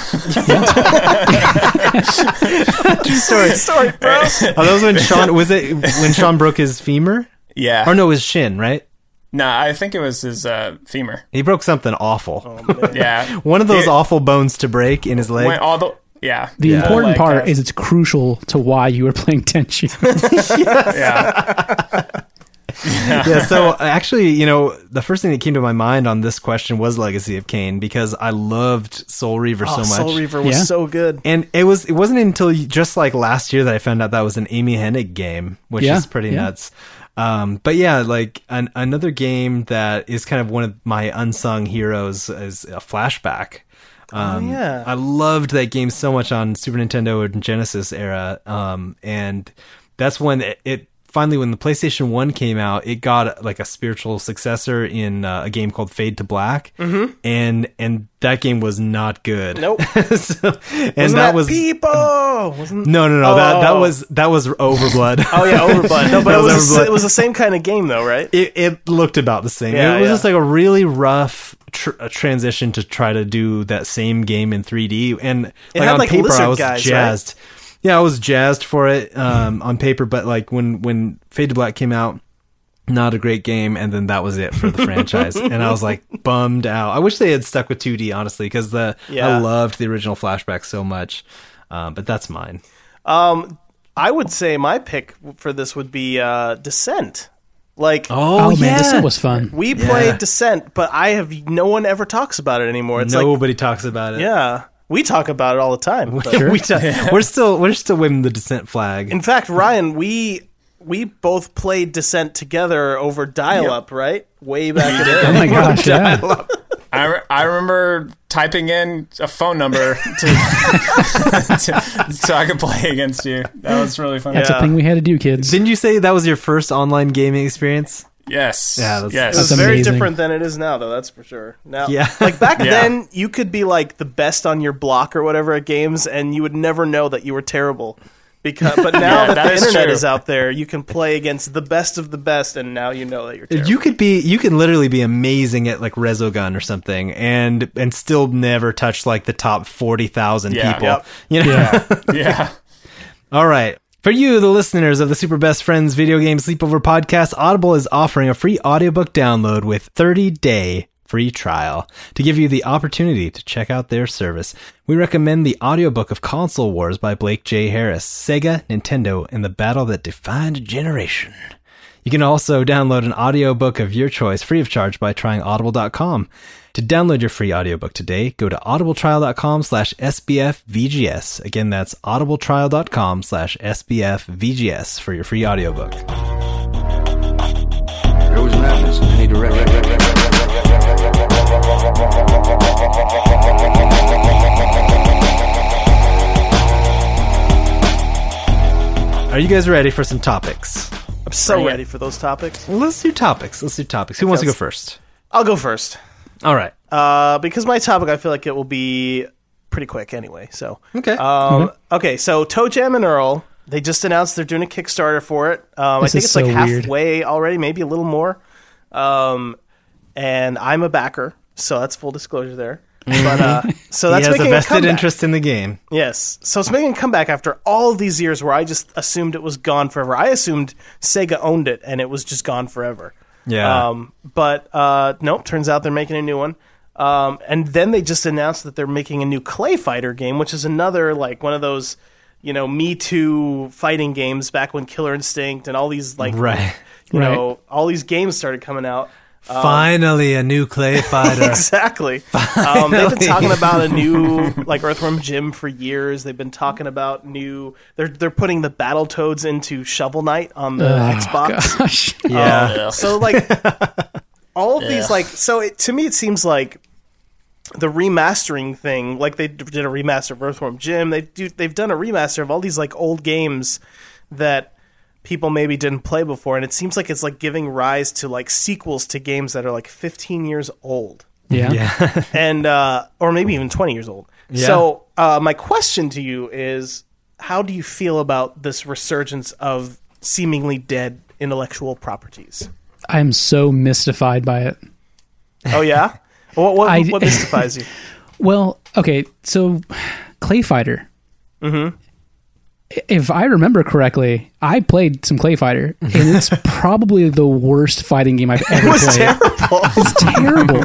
story. Story, bro. Oh, that was when Sean was it when Sean broke his femur yeah. or no, his shin, right? Nah, I think it was his uh, femur. He broke something awful. Oh, Yeah. One of those It awful bones to break in his leg. Went all the. Yeah. The Yeah. important Like, part uh, is it's crucial to why you were playing Tenchu. Yeah. yeah, so actually, you know, the first thing that came to my mind on this question was Legacy of Kain because I loved Soul Reaver Oh, so much. Soul Reaver was Yeah. so good. And it was it wasn't until just like last year that I found out that was an Amy Hennig game, which Yeah, is pretty yeah. nuts. Um, but yeah, like an, another game that is kind of one of my unsung heroes is a Flashback. Um, yeah. I loved that game so much on Super Nintendo and Genesis era. Um, and that's when it, it finally, when the PlayStation One came out, it got like a spiritual successor in uh, a game called Fade to Black, mm-hmm. and and that game was not good. Nope. so, and that, that was people. Wasn't no, no, no. That that Oh. was that was Overblood. Oh yeah, Overblood. No, but it was was, Overblood. it was the same kind of game though, right? it, it looked about the same. Yeah, it was yeah. just like a really rough tr- uh, transition to try to do that same game in 3D. And like had, on like, paper, I was guys, right? Jazzed. Yeah, I was jazzed for it um, on paper, but like when when Fade to Black came out, not a great game, and then that was it for the franchise, and I was like bummed out. I wish they had stuck with 2D honestly, because the Yeah. I loved the original Flashback so much. Um, but that's mine. Um, I would say my pick for this would be uh, Descent. Like Oh, man, Descent was fun. we Yeah. played Descent, but I have no one ever talks about it anymore. It's like Nobody talks about it. yeah, we talk about it all the time. Sure. we t- we're still we're still waving the descent flag. In fact, Ryan, we we both played Descent together over dial-up, right? Way back in the Oh my gosh, yeah. I, re- I remember typing in a phone number to, to- so I could play against you. That was really fun. That's Yeah. a thing we had to do, kids. Didn't you say that was your first online gaming experience? Yes. Yeah, that's- yes. It was very amazing. different than it is now, though. That's for sure. Now, Yeah. like back Yeah. then, you could be like the best on your block or whatever at games, and you would never know that you were terrible. Because, but now Yeah, that, that the is internet true. is out there, you can play against the best of the best, and now you know that you're terrible. You could be you can literally be amazing at like Resogun or something and and still never touch like the top 40,000 Yeah. people. Yep. You know? Yeah. yeah. All right. For you, the listeners of the Super Best Friends Video Game Sleepover podcast, Audible is offering a free audiobook download with 30 day free trial to give you the opportunity to check out their service. We recommend the audiobook of Console Wars by Blake J. Harris, Sega, Nintendo, and the battle that defined a generation. You can also download an audiobook of your choice free of charge by trying audible.com. To download your free audiobook today, go to audibletrial.com slash sbfvgs. Again, that's audibletrial.com slash sbfvgs for your free audiobook. There was madness in any direction. Are you guys ready for some topics? I'm so Bring it. ready for those topics. Let's do topics. Let's do topics. Who wants to go first? I'll go first. All right. Uh, because my topic, I feel like it will be pretty quick anyway. So Okay. Um, Okay, so Toe Jam and Earl, they just announced they're doing a Kickstarter for it. Um, I think is it's like so weird. halfway already, maybe a little more. Um, and I'm a backer, so that's full disclosure there. But uh, so he that's has a making a, vested comeback. interest in the game. Yes, so it's making a comeback after all these years where I just assumed it was gone forever. I assumed Sega owned it and it was just gone forever. Yeah. Um, but uh, nope, turns out they're making a new one. Um, and then they just announced that they're making a new Clay Fighter game, which is another like one of those, you know, Me Too fighting games back when Killer Instinct and all these like, Right. you Right. know, all these games started coming out. Finally, a new clay fighter. Exactly. Um, they've been talking about a new like Earthworm Jim for years. They've been talking about new. They're they're putting the Battletoads into Shovel Knight on the Oh, Xbox. Gosh. yeah. Yeah. So like all of Yeah. these like so it, to me it seems like the remastering thing like they did a remaster of Earthworm Jim they do they've done a remaster of all these like old games that people maybe didn't play before and it seems like it's like giving rise to like sequels to games that are like 15 years old Yeah. Yeah. and uh, or maybe even 20 years old. Yeah. So uh, my question to you is, how do you feel about this resurgence of seemingly dead intellectual properties? I'm so mystified by it. Oh yeah, what what, I- what mystifies you? Well, okay, so Clay Fighter. Mm-hmm. If I remember correctly, I played some Clay Fighter, and it's probably the worst fighting game I've ever played. It was played. terrible. It's terrible.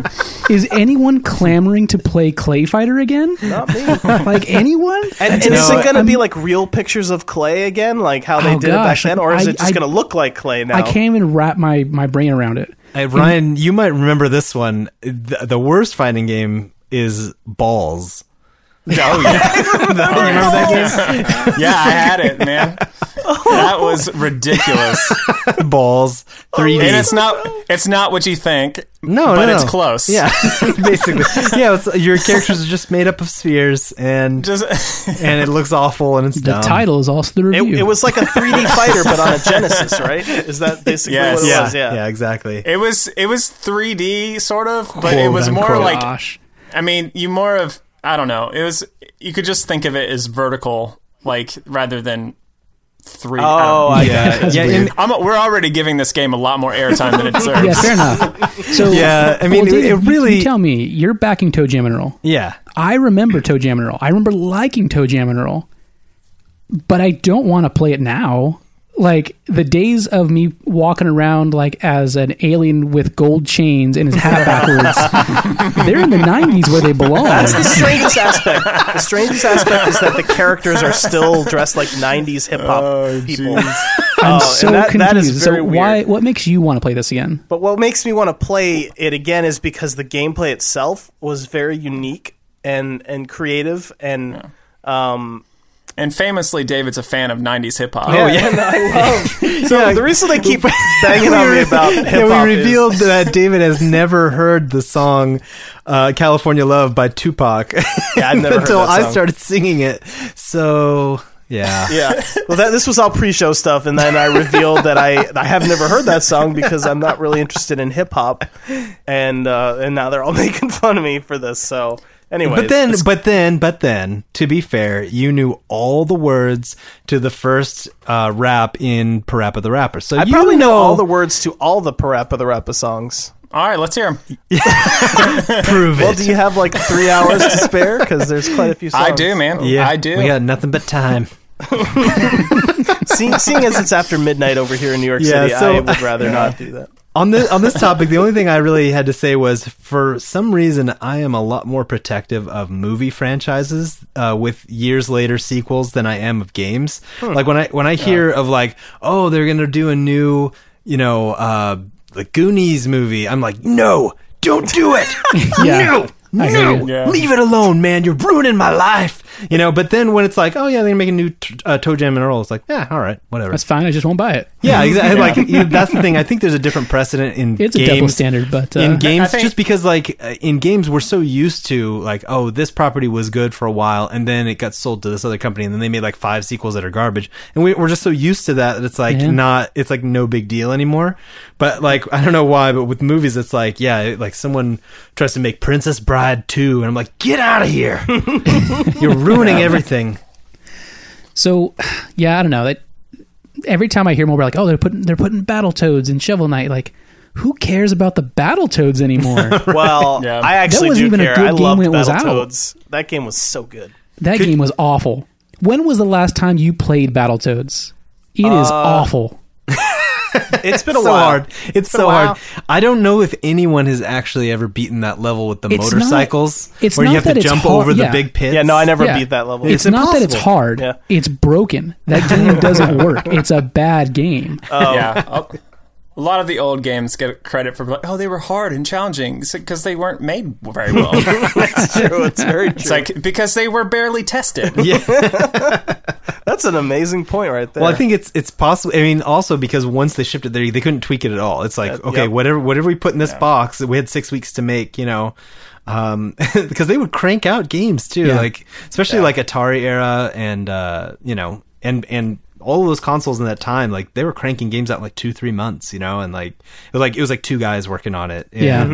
Is anyone clamoring to play Clay Fighter again? Not me. Like anyone? And, and is it going to be like real pictures of clay again, like how they Oh, did it back then, or is I- it just going to look like clay now? I can't even wrap my, my brain around it. Hey, Ryan, you might remember this one. The, the worst fighting game is Balls. Oh yeah, you remember oh, that yeah, I had it, man. That was ridiculous. Balls. 3D. and it's not it's not what you think. no, but no, it's no. close. Yeah, basically. Yeah, it's, your characters are just made up of spheres, and just and it looks awful, and it's The dumb. title is also the It, review. it was like a 3D fighter, but on a Genesis, right? Is that basically Yes. what it Yeah, was? Yeah. yeah, exactly. it was it was 3D sort of, but it Quote, was more unquote. like Gosh. I mean, you more of I don't know. It was you could just think of it as vertical, like rather than three. Oh, I yeah, yeah, and- I'm, we're already giving this game a lot more airtime than it deserves. Yeah, fair enough. So Yeah, I mean, well, it- it really- You tell me, you're backing Toe Jam and Earl. yeah. I remember Toe Jam and Earl. I remember liking Toe Jam and Earl, but I don't want to play it now. Like the days of me walking around like as an alien with gold chains and his hat backwards, they're in the '90s where they belong. That's the strangest aspect. The strangest aspect is that the characters are still dressed like '90s hip hop people. I'm Oh, so and that- confused. that is very so why? weird. What makes you want to play this again? But what makes me want to play it again is because the gameplay itself was very unique and and creative and. Um, And famously, David's a fan of '90s hip hop. Oh yeah, and I love. So Yeah. the reason they keep banging on me about hip hop Yeah, we is- revealed that David has never heard the song uh, "California Love" by Tupac. Yeah, I've never heard until that I started singing it. So yeah, Yeah. Well, that, this was all pre-show stuff, and then I revealed that I I have never heard that song because I'm not really interested in hip hop, and uh, and now they're all making fun of me for this. So, anyway, But then, but then, but then, to be fair, you knew all the words to the first uh, rap in Parappa the Rapper. So I you probably know all the words to all the Parappa the Rapper songs. All right, let's hear them. prove Well, it. Well, do you have like three hours to spare? Because there's quite a few songs. I do, man. yeah, I do. We got nothing but time. Seeing, seeing as it's after midnight over here in New York Yeah, City, so- I would rather not do that. On this on this topic, the only thing I really had to say was, for some reason, I am a lot more protective of movie franchises uh, with years later sequels than I am of games. Like when I when I hear of like, oh, they're gonna do a new, you know, uh, the Goonies movie, I'm like, no. don't do it. Yeah. No, no. Yeah. leave it alone, man. You're ruining my life. You know. But then when it's like, oh yeah, they're gonna make a new t- uh, Toe Jam and Earl, it's like, yeah, all right, whatever. That's fine. I just won't buy it. yeah, exactly. Like you- that's the thing. I think there's a different precedent in It's a games. double standard, but uh, in games think- just because like uh, in games we're so used to like oh this property was good for a while and then it got sold to this other company and then they made like five sequels that are garbage and we, we're just so used to that that it's like Yeah. not it's like no big deal anymore but like i don't know why but with movies it's like yeah like someone tries to make princess bride 2 and i'm like get out of here you're ruining everything So, yeah, I don't know. That every time I hear more, we're like, oh, they're putting they're putting battletoads in Shovel Knight. Like, who cares about the battletoads anymore? Well, Yeah. I actually wasn't do even a good I game loved when it was out. That game was so good. that game was awful. When was the last time you played Battletoads? It is Uh, awful. It's been a so while. hard it's been a so while. hard i don't know if anyone has actually ever beaten that level with the It's not- motorcycles it's where you not have to that it's jump hard- over the yeah. big pits Yeah, no, I never Yeah. beat that level. It's, It's not that it's impossible. hard. Yeah. It's broken. That game doesn't work. It's a bad game. Oh. yeah. A, a lot of the old games get credit for like, oh, they were hard and challenging because they weren't made very well. It's true. It's very true. it's like because they were barely tested. That's an amazing point right there. Well, I think it's it's possible. I mean, also because once they shipped it there, they couldn't tweak it at all. It's like Uh, okay, yep. whatever whatever we put in this box, we had six weeks to make. You know, um, because they would crank out games too, Yeah. like especially like Atari era and uh, you know, and and all of those consoles in that time, like they were cranking games out in like two three months. You know, and like it was like it was like two guys working on it. And, Yeah.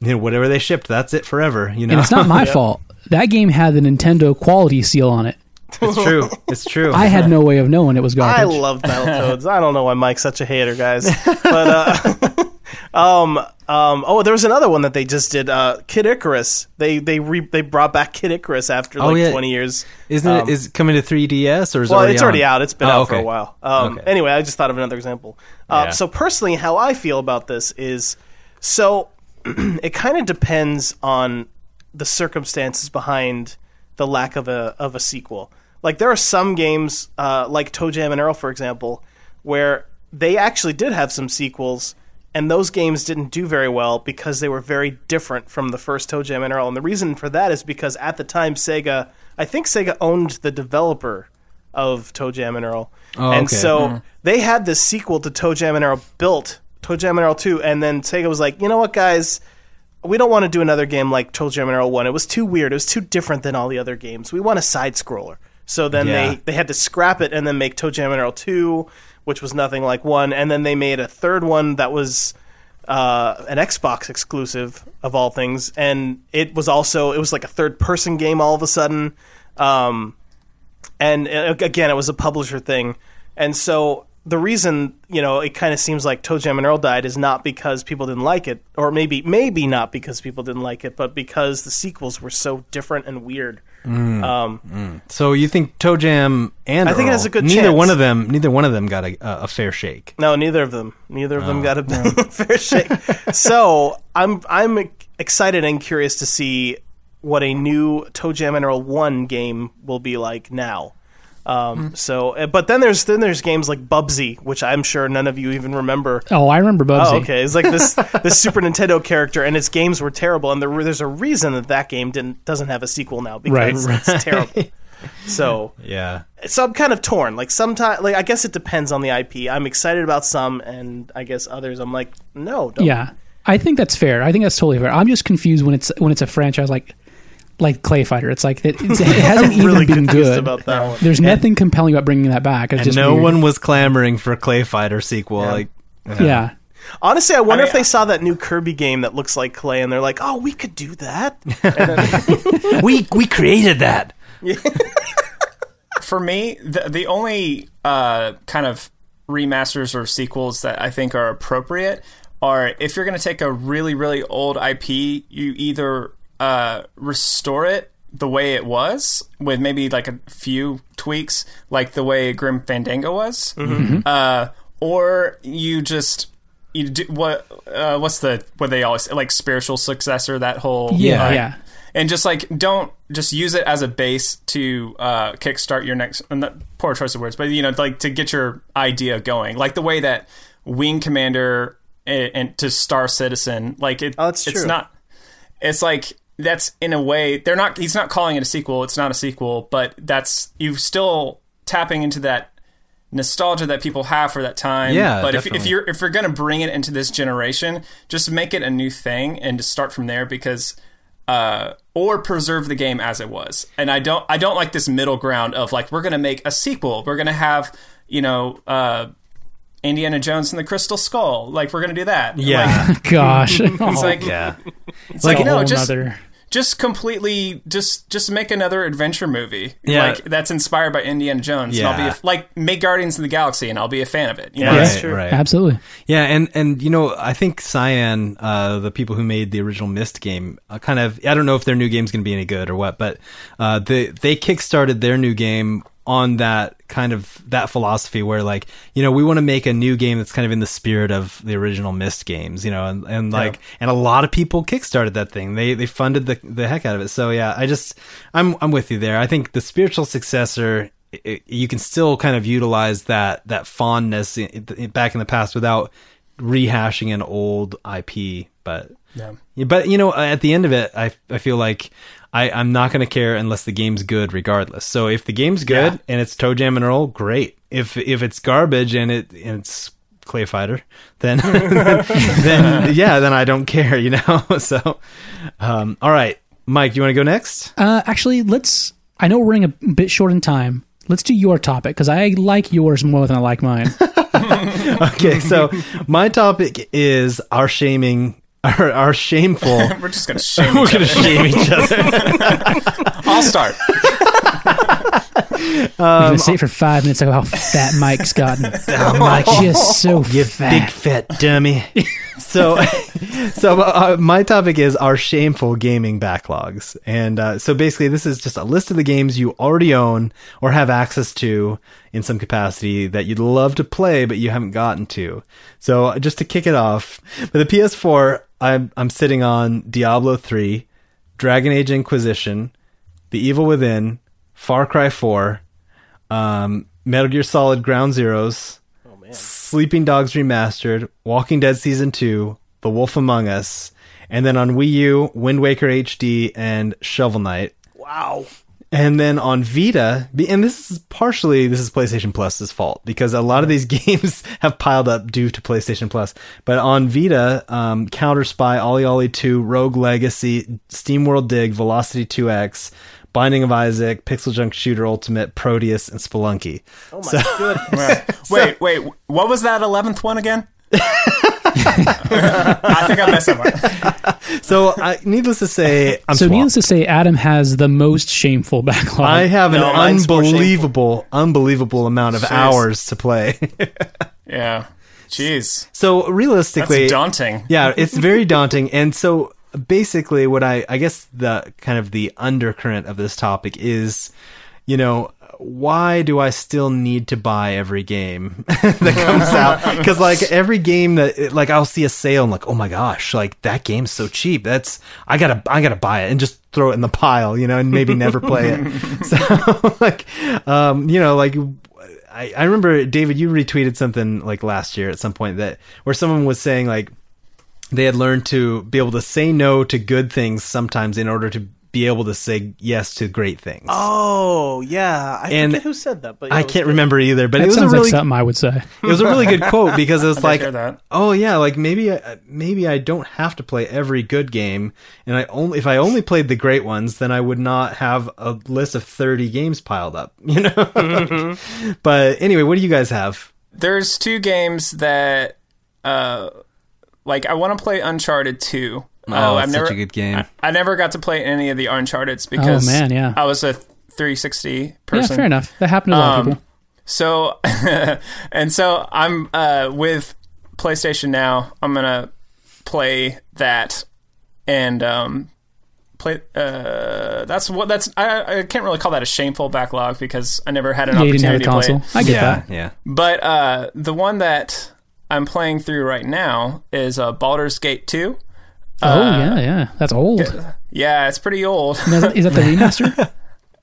you know, whatever they shipped, that's it forever. You know, And it's not my fault. That game had the Nintendo quality seal on it. It's true. It's true. I had no way of knowing it was garbage. I love Battletoads. I don't know why Mike's such a hater, guys. But uh, um, um, oh, there was another one that they just did. Uh, Kid Icarus. They they re- they brought back Kid Icarus after Oh, like yeah. twenty years. Isn't Um, it is it coming to 3DS or is well, already it's already on? out. It's been Oh, out for a okay. while. Um, Okay. Anyway, I just thought of another example. Uh, Yeah. So personally, how I feel about this is so it kind of depends on the circumstances behind the lack of a of a sequel. Like there are some games, uh, like Toe Jam and Earl, for example, where they actually did have some sequels, and those games didn't do very well because they were very different from the first Toe Jam and Earl. And the reason for that is because at the time, Sega, I think Sega owned the developer of Toe Jam and Earl, Oh, and okay. so they had this sequel to Toe Jam and Earl built, Toe Jam and Earl two, and then Sega was like, you know what, guys we don't want to do another game like Toe Jam and Earl 1. It was too weird. It was too different than all the other games. We want a side scroller. So then Yeah. they, they had to scrap it and then make Toe Jam and Earl 2, which was nothing like 1. And then they made a third one that was uh, an Xbox exclusive, of all things. And it was also, it was like a third person game all of a sudden. Um, and uh, again, it was a publisher thing. And so the reason you know it kind of seems like Toe Jam and Earl died is not because people didn't like it, or maybe maybe not because people didn't like it, but because the sequels were so different and weird. Um, So you think Toe Jam and I think it has a good neither chance. one of them neither one of them got a, a fair shake. no, neither of them. Neither of them Oh. got a fair shake. so I'm I'm excited and curious to see what a new Toe Jam and Earl one game will be like now. Um, So, uh, but then there's then there's games like Bubsy, which I'm sure none of you even remember. oh, I remember Bubsy. Oh, okay. It's like this this Super Nintendo character, and its games were terrible. And there, there's a reason that that game didn't doesn't have a sequel now because Right. it's terrible. So, Yeah. so I'm kind of torn. Like sometimes, like I guess it depends on the IP. I'm excited about some, and I guess others. I'm like, no, don't. Yeah, I think that's fair. I think that's totally fair. I'm just confused when it's when it's a franchise like like Clay Fighter. It's like it, it's, it hasn't I'm really even been good. about that one. There's nothing compelling about bringing that back. It's And just no weird. one was clamoring for a Clay Fighter sequel. Like, Yeah. Honestly, I wonder I mean, if they saw that new Kirby game that looks like Clay, and they're like, oh, we could do that. we we created that. for me, the the only uh, kind of remasters or sequels that I think are appropriate are if you're going to take a really really old IP, you either uh, restore it the way it was with maybe like a few tweaks, like the way Grim Fandango was, uh, or you just you do what uh, what's the what they always like spiritual successor that whole Yeah, uh, yeah. and just like don't just use it as a base to uh, kickstart your next and that- poor choice of words, but you know, like to get your idea going, like the way that Wing Commander and, and to Star Citizen. Like it, Oh, it's true. not. It's like that's in a way they're not. He's not calling it a sequel. It's not a sequel, but that's you still tapping into that nostalgia that people have for that time. Yeah, but if, if you're if you're gonna bring it into this generation, just make it a new thing and just start from there because. Uh, or preserve the game as it was, and I don't. I don't like this middle ground of like we're gonna make a sequel. We're gonna have you know uh, Indiana Jones and the Crystal Skull. Like we're gonna do that. Yeah. Like, Gosh. it's like yeah. it's like, a no, just just completely just just make another adventure movie. Yeah. like that's inspired by Indiana Jones. And I'll be a, like make Guardians of the Galaxy, and I'll be a fan of it. You know, Right, that's true. right. Absolutely. Yeah, and and you know, I think Cyan, uh, the people who made the original Myst game, uh, kind of I don't know if their new game's going to be any good or what, but uh, they they kickstarted their new game on that kind of that philosophy where like you know we want to make a new game that's kind of in the spirit of the original Myst games, you know, and, and like and a lot of people kickstarted that thing. They they funded the the heck out of it. So yeah, I just I'm I'm with you there. I think the spiritual successor it, you can still kind of utilize that that fondness in, in, back in the past without rehashing an old IP. But Yeah. but you know, at the end of it, I I feel like I I'm not going to care unless the game's good, regardless. So if the game's good Yeah. and it's Toe Jam and Earl, great. If if it's garbage and it and it's Clay Fighter, then then yeah, then I don't care. You know. So um, all right, Mike, you want to go next? Uh, actually, let's. I know we're running a bit short in time. Let's do your topic because I like yours more than I like mine. Okay, so my topic is our shaming, our, our shameful. we're just gonna shame We're each gonna other. shame each other. I'll start. We're gonna say for five minutes about how fat Mike's gotten. Oh, Mike, Just so you fat. big fat dummy. so, so uh, my topic is our shameful gaming backlogs, and uh, so basically, this is just a list of the games you already own or have access to in some capacity that you'd love to play but you haven't gotten to. So, uh, just to kick it off, for the PS4, I'm I'm sitting on Diablo three, Dragon Age Inquisition, The Evil Within, Far Cry four, um, Metal Gear Solid Ground Zeroes. Sleeping Dogs Remastered, Walking Dead Season 2, The Wolf Among Us, and then on Wii U, Wind Waker HD and Shovel Knight. Wow. And then on Vita, and this is partially this is PlayStation Plus's fault because a lot of these games have piled up due to PlayStation Plus. But on Vita, um, Counter Spy, Ollie Ollie 2, Rogue Legacy, Steam World Dig, Velocity 2X, Binding of Isaac, Pixel Junk Shooter Ultimate, Proteus, and Spelunky. Oh my goodness. wait, wait. What was that eleventh one again? I think I messed up. So, I, needless to say, I'm so, swamped. needless to say, Adam has the most shameful backlog. I have No, an unbelievable, unbelievable amount of Jeez. hours to play. Yeah. Jeez. so That's realistically, daunting. yeah, it's very daunting. And so basically, what I, I guess the kind of the undercurrent of this topic is, you know, why do I still need to buy every game that comes out? Because like every game that like I'll see a sale and like, oh my gosh, like that game's so cheap. That's I gotta I gotta buy it and just throw it in the pile, you know, and maybe never play it. So like, um, you know, like I, I remember David, you retweeted something like last year at some point that where someone was saying like they had learned to be able to say no to good things sometimes in order to be able to say yes to great things. Oh yeah, I And forget who said that, but yeah, I can't good. remember either, but that it was a sounds really like something I would say. it was a really good quote because it was like, oh yeah, like maybe I, maybe I don't have to play every good game, and I only if I only played the great ones, then I would not have a list of thirty games piled up, you know. but anyway, what do you guys have? There's two games that, uh, like I want to play Uncharted 2. Oh, Uh, it's I've such never, a good game. I, I never got to play any of the Uncharted's because Oh, man, yeah. I was a 360 person. Yeah, person. fair enough. That happened to a lot of Um, people. So, and so I'm uh, with PlayStation now. I'm gonna play that and um, play. Uh, that's what that's. I, I can't really call that a shameful backlog because I never had an Yeah, you didn't have opportunity a to play console. it. I get yeah, that. yeah. But uh, the one that I'm playing through right now is uh, Baldur's Gate 2. oh yeah, yeah. That's old. Yeah, it's pretty old. Is that, is that the remaster?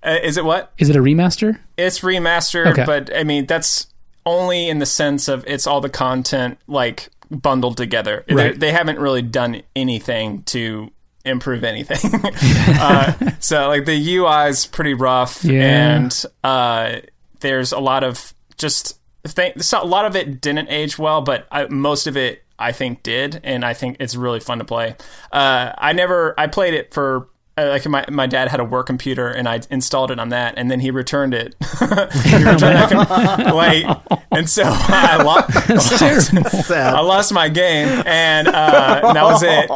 Uh, is it what? Is it a remaster? It's remastered, Okay. but I mean that's only in the sense of it's all the content like bundled together. They- Right. They, haven't really done anything to improve anything. uh, so like the UI is pretty rough, Yeah. and uh, there's a lot of just a lot of it didn't age well, but I, most of it I think did, and I think it's really fun to play. Uh, I never I played it for. Like my, my dad had a work computer and I installed it on that and then he returned it. he returned that com- late, and so I lost. I lost my game, and uh, that was it.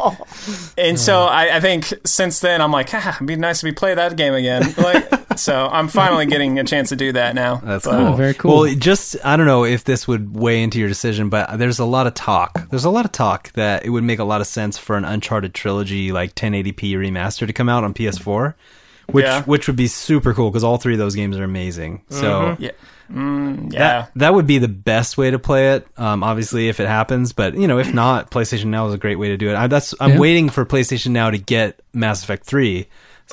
And so I, I think since then I'm like, ah, it'd be nice to be play that game again. Like, so I'm finally getting a chance to do that now. That's But- cool. Oh, very cool. Well, just I don't know if this would weigh into your decision, but there's a lot of talk. There's a lot of talk that it would make a lot of sense for an Uncharted trilogy like 1080p remaster to come out on PS4, which Yeah. which would be super cool because all three of those games are amazing. So Yeah. Mm, yeah. that that would be the best way to play it. Um, obviously, if it happens, but you know, if not, PlayStation Now is a great way to do it. I, that's I'm Yeah. waiting for PlayStation Now to get Mass Effect three.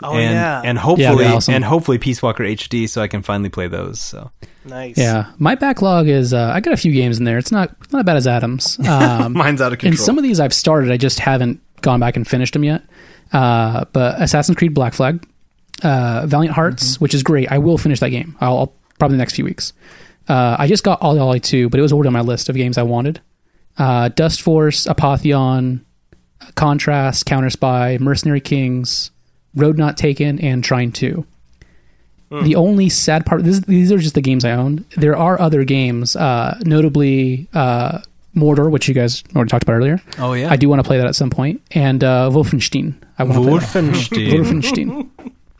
Oh, and, yeah. and hopefully, that'd awesome. and hopefully, Peace Walker HD, so I can finally play those. So Nice. yeah, my backlog is uh, I got a few games in there. It's not not as bad as Adam's. Um, mine's out of control. and some of these I've started, I just haven't gone back and finished them yet. Uh, but Assassin's Creed Black Flag, uh, Valiant Hearts, which is great. I will finish that game. I'll, I'll probably the next few weeks. Uh, I just got Ollie Ollie 2, but it was already on my list of games I wanted. Uh, Dust Force, Apotheon, Contrast, Counter Spy, Mercenary Kings, Road Not Taken, and Trine 2. The only sad part, this, these are just the games I owned. There are other games, uh, notably uh, Mordor, which you guys already talked about earlier. Oh yeah, I do want to play that at some point. point, and uh, Wolfenstein. I want to play. Wolfenstein. Wolfenstein.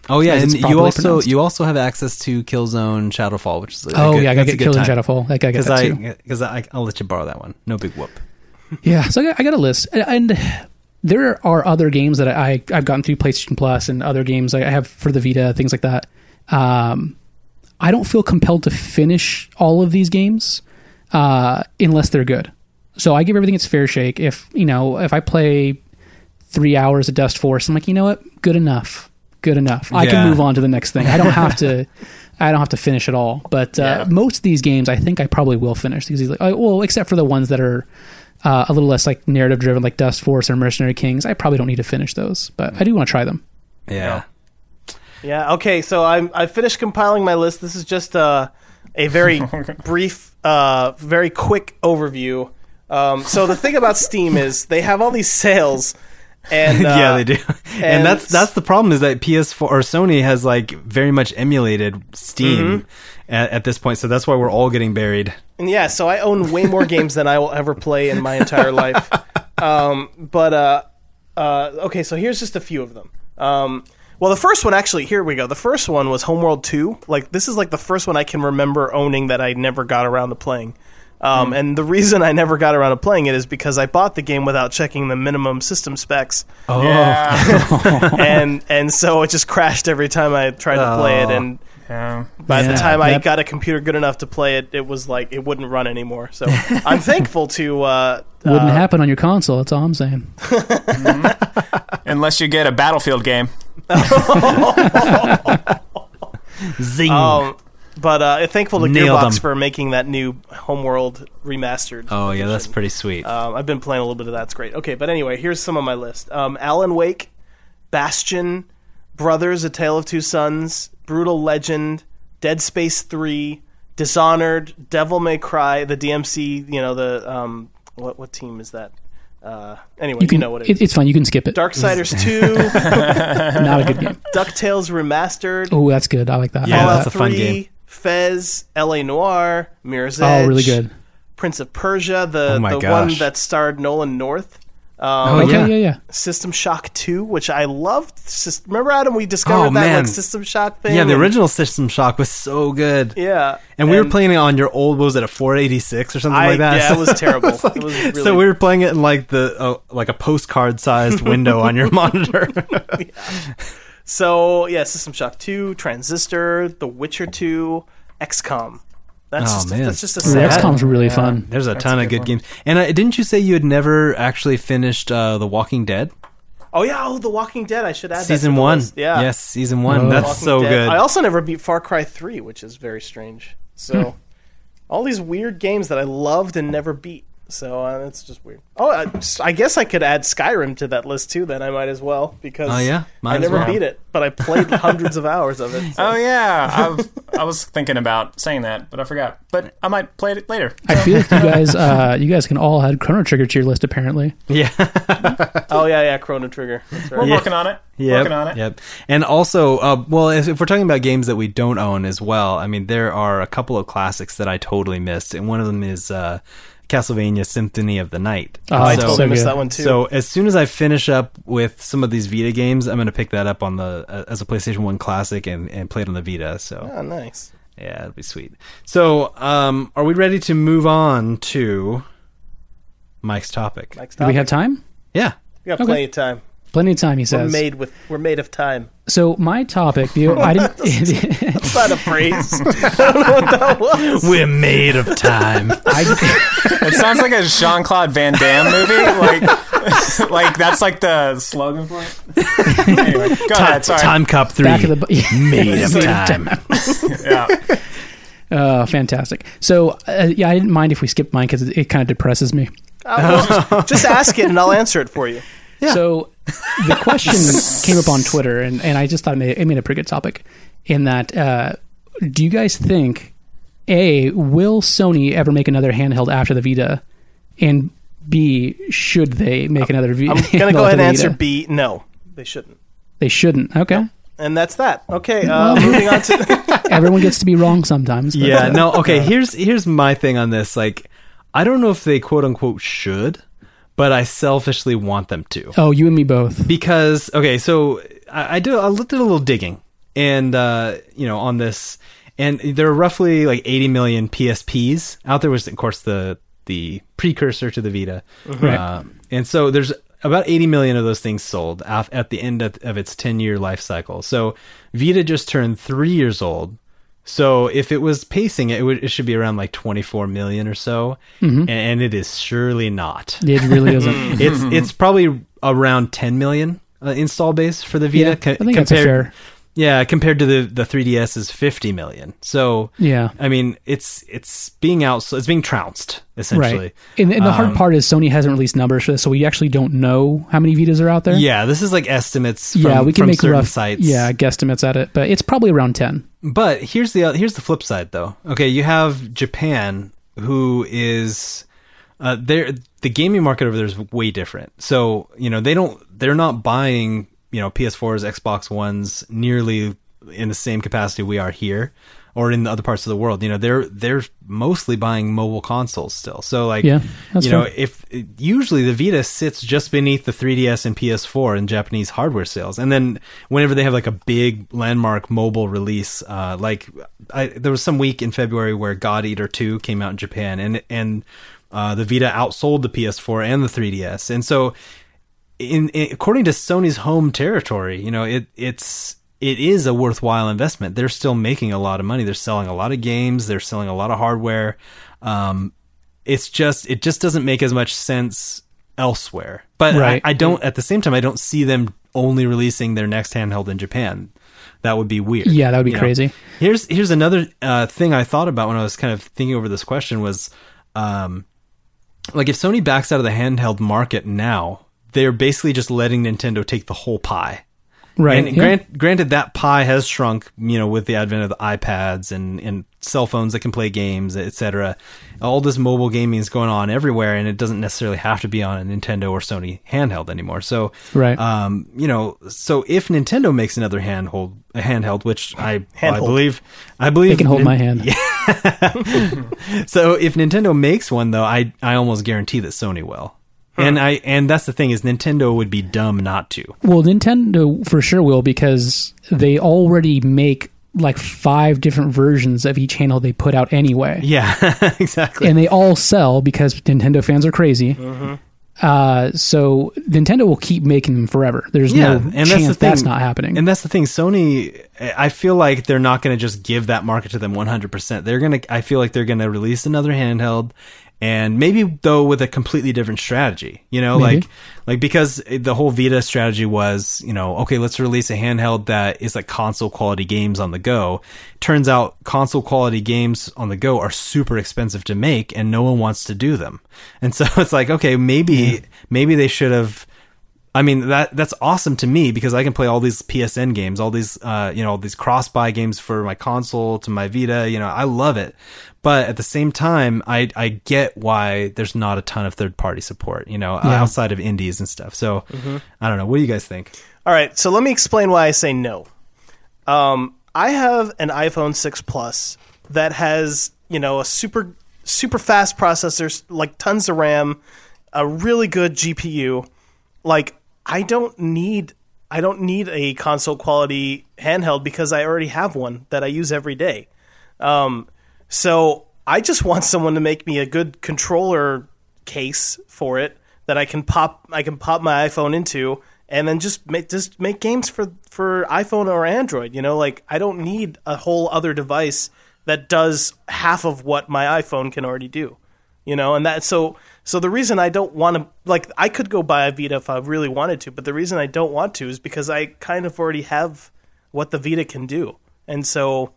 oh yeah, and it's you properly also pronounced. you also have access to Killzone Shadowfall, which is a Oh good, yeah, I gotta get Killzone time. Shadowfall. I gotta get that I, too. Because I, I'll let you borrow that one. No big whoop. Yeah, so I got, I got a list, and, and there are other games that I I've gotten through PlayStation Plus and other games I have for the Vita, things like that. Um, I don't feel compelled to finish all of these games uh, unless they're good. So I give everything its fair shake. If you know, if I play three hours of Dust Force, I'm like, you know what, good enough, good enough. I Yeah. can move on to the next thing. I don't have to. I don't have to finish it all. But uh, Yeah. most of these games, I think I probably will finish these. Like, uh, well, except for the ones that are uh, a little less like narrative driven, like Dust Force or Mercenary Kings. I probably don't need to finish those, but I do want to try them. Yeah. Yeah. Okay. So I'm I finished compiling my list. This is just uh, a very brief, uh, very quick overview. Um, so the thing about Steam is they have all these sales, and uh, yeah, they do, and, and that's that's the problem is that PS4 or Sony has like very much emulated Steam Mm-hmm. at, at this point, so that's why we're all getting buried. And yeah, so I own way more games than I will ever play in my entire life. Um, but uh, uh, okay, so here's just a few of them. Um, well, the first one actually, here we go. The first one was Homeworld 2. Like this is like the first one I can remember owning that I never got around to playing. Um, And the reason I never got around to playing it is because I bought the game without checking the minimum system specs, Oh, Yeah. and and so it just crashed every time I tried to play it. Oh. And yeah. by the Yeah, time I got a computer good enough to play it, it was like it wouldn't run anymore. So I'm thankful to. Uh, Wouldn't uh, happen on your console. That's all I'm saying. Unless you get a Battlefield game. Zing! Um, but uh, thankful to Nailed Gearbox 'em. for making that new Homeworld remastered. oh yeah, that's edition. pretty sweet. Um, I've been playing a little bit of that. It's great. Okay, but anyway, here's some of my list: um, Alan Wake, Bastion, Brothers: A Tale of Two Sons, Brutal Legend, Dead Space Three, Dishonored, Devil May Cry, the DMC. You know the um, what what team is that? Uh, anyway, you, You can. know what it it, is. it's fine. You can skip it. Darksiders 2, Not a good game. DuckTales Remastered, Oh, that's good. I like that. Yeah, I like that's that. a fun 3, game. Fez, LA Noire, Mirror's Edge. Oh, really good. Prince of Persia, the Oh the gosh. one that starred Nolan North. Um, Oh, Okay, yeah. yeah, yeah. System Shock 2, which I loved. Remember, Adam, we discovered Oh, that man. like System Shock thing? yeah, the And- original System Shock was so good. Yeah. And we were playing it on your old, what was it, a 486 or something I, like that? Yeah, So it was terrible. it's like- it was really, So we were playing it in like the uh, like a postcard sized window on your monitor. So, yeah, System Shock 2, Transistor, The Witcher 2, XCOM. That's, Oh, just, man. that's just a Ooh, sad XCOM's really fun. There's a That's ton a of good good one. games. And uh, didn't you say you had never actually finished uh, The Walking Dead Oh, yeah, oh, The Walking Dead. I should add season the one? list. Yeah. Yes, season one. Oh. That's so Dead. good. I also never beat Far Cry 3, which is very strange. So, all these weird games that I loved and never beat. So uh, it's just weird. Oh, I, I guess I could add Skyrim to that list too. Then I might as well because Oh, yeah? Might I never well. beat it, but I played hundreds of hours of it. so- Oh yeah, I, I was thinking about saying that, but I forgot. But I might play it later. I feel like you guys, uh, you guys can all add Chrono Trigger to your list. Apparently, Yeah. Oh yeah, yeah, Chrono Trigger. That's We're right. Yeah. working on it. Yep, Working on it. Yep. And also, uh, well, if, if we're talking about games that we don't own as well, I mean, there are a couple of classics that I totally missed, and one of them is uh, Castlevania Symphony of the Night. Oh, I So totally missed that one too. So as soon as I finish up with some of these Vita games, I'm going to pick that up on the uh, as a PlayStation One classic and, and play it on the Vita. So oh, nice. yeah, it'll be sweet. So, um, are we ready to move on to Mike's topic? Next do we have time? Yeah. We got Okay. plenty of time. Plenty of time, he says. We're says. made with. We're made of time. So my topic, the, I didn't. That's not a phrase. I don't know what that was. We're made of time. I, It sounds like a Jean Claude Van Damme movie. Like, like that's like the slogan for it. Anyway, go ahead. Sorry. Time Cop 3. back of the bu- made of Made time. Yeah. Oh, fantastic. So, uh, yeah, I didn't mind if we skipped mine because it, it kind of depresses me. Uh, well, just ask it and I'll answer it for you. So, the question came up on Twitter, and, and I just thought it made, it made a pretty good topic. In that, uh, do you guys think a will Sony ever make another handheld after the Vita, and B should they make another Vita? I'm gonna go ahead and answer B. No, they shouldn't. They shouldn't. Okay, And that's that. Okay, uh, moving on to. everyone gets to be wrong sometimes. but- Yeah, no, okay, here's here's my thing on this. Like I don't know if they quote unquote should, but I selfishly want them to. Oh, you and me both. Because okay, so I, I did I did a little digging and uh, you know, on this and there are roughly like 80 million PSPs out there, which is, of course the the precursor to the Vita. Right. Um, and so there's about 80 million of those things sold af- at the end of, of its 10 year life cycle. So Vita just turned three years old. So if it was pacing, it would it should be around like 24 million or so, and, and it is surely not. It really isn't. It's it's probably around 10 million uh, install base for the Vita. Yeah, co- I think that's compared, fair. Yeah, compared to the the 3DS is 50 million. So Yeah. I mean it's it's being out it's being trounced essentially. Right. And, and the hard part is Sony hasn't released numbers for this, so we actually don't know how many Vitas are out there. Yeah, this is like estimates. From, yeah, we can make rough sites. yeah guesstimates at it, but it's probably around ten. But here's the here's the flip side though. Okay, you have Japan who is uh the gaming market over there is way different. So, you know, they don't they're not buying, you know, PS4s, Xbox Ones nearly in the same capacity we are here or in the other parts of the world. You know, they're they're mostly buying mobile consoles still. So like Yeah, you know, fair. if usually the Vita sits just beneath the 3DS and PS4 in Japanese hardware sales, and then whenever they have like a big landmark mobile release, uh, like I, there was some week in February where God Eater 2 came out in Japan, and and uh, the Vita outsold the PS4 and the 3DS, and so in, in according to Sony's home territory, you know, it it's it is a worthwhile investment. They're still making a lot of money. They're selling a lot of games. They're selling a lot of hardware. Um, it's just it just doesn't make as much sense elsewhere. But Right. I, I don't at the same time I don't see them only releasing their next handheld in Japan. That would be weird. Yeah, that would be You know? crazy. Here's here's another uh, thing I thought about when I was kind of thinking over this question was, um, like if Sony backs out of the handheld market now, they're basically just letting Nintendo take the whole pie. Right. And yeah. grant, granted, that pie has shrunk, you know, with the advent of the iPads and, and cell phones that can play games, etc. All this mobile gaming is going on everywhere, and it doesn't necessarily have to be on a Nintendo or Sony handheld anymore. So, Right. um, you know, so if Nintendo makes another handhold, a handheld, which I, I believe, I believe they can hold Nin- my hand. so if Nintendo makes one though, I I almost guarantee that Sony will. And I and that's the thing is Nintendo would be dumb not to. Well, Nintendo for sure will because they already make like five different versions of each handle they put out anyway. Yeah, exactly. and they all sell because Nintendo fans are crazy. Mm-hmm. Uh, so Nintendo will keep making them forever. There's yeah, no and chance that's the thing. that's not happening. And that's the thing. Sony, I feel like they're not going to just give that market to them 100. percent They're gonna. I feel like they're going to release another handheld, and maybe though with a completely different strategy. You know, Maybe. like like because the whole Vita strategy was, you know, okay, let's release a handheld that is like console quality games on the go. Turns out console quality games on the go are super expensive to make and no one wants to do them. And so it's like, okay, maybe maybe they should have I mean that that's awesome to me because I can play all these PSN games, all these uh, you know, all these cross buy games for my console to my Vita. You know, I love it, but at the same time, I I get why there's not a ton of third party support. You know, Yeah. outside of indies and stuff. So I don't know. What do you guys think? All right, so let me explain why I say no. Um, I have an iPhone 6 Plus that has, you know, a super super fast processor, like tons of RAM, a really good GPU. Like I don't need I don't need a console quality handheld because I already have one that I use every day. Um, so I just want someone to make me a good controller case for it that I can pop I can pop my iPhone into and then just make just make games for for iPhone or Android. You know, like I don't need a whole other device that does half of what my iPhone can already do. You know, and that so so the reason I don't want to like I could go buy a Vita if I really wanted to, but the reason I don't want to is because I kind of already have what the Vita can do. And so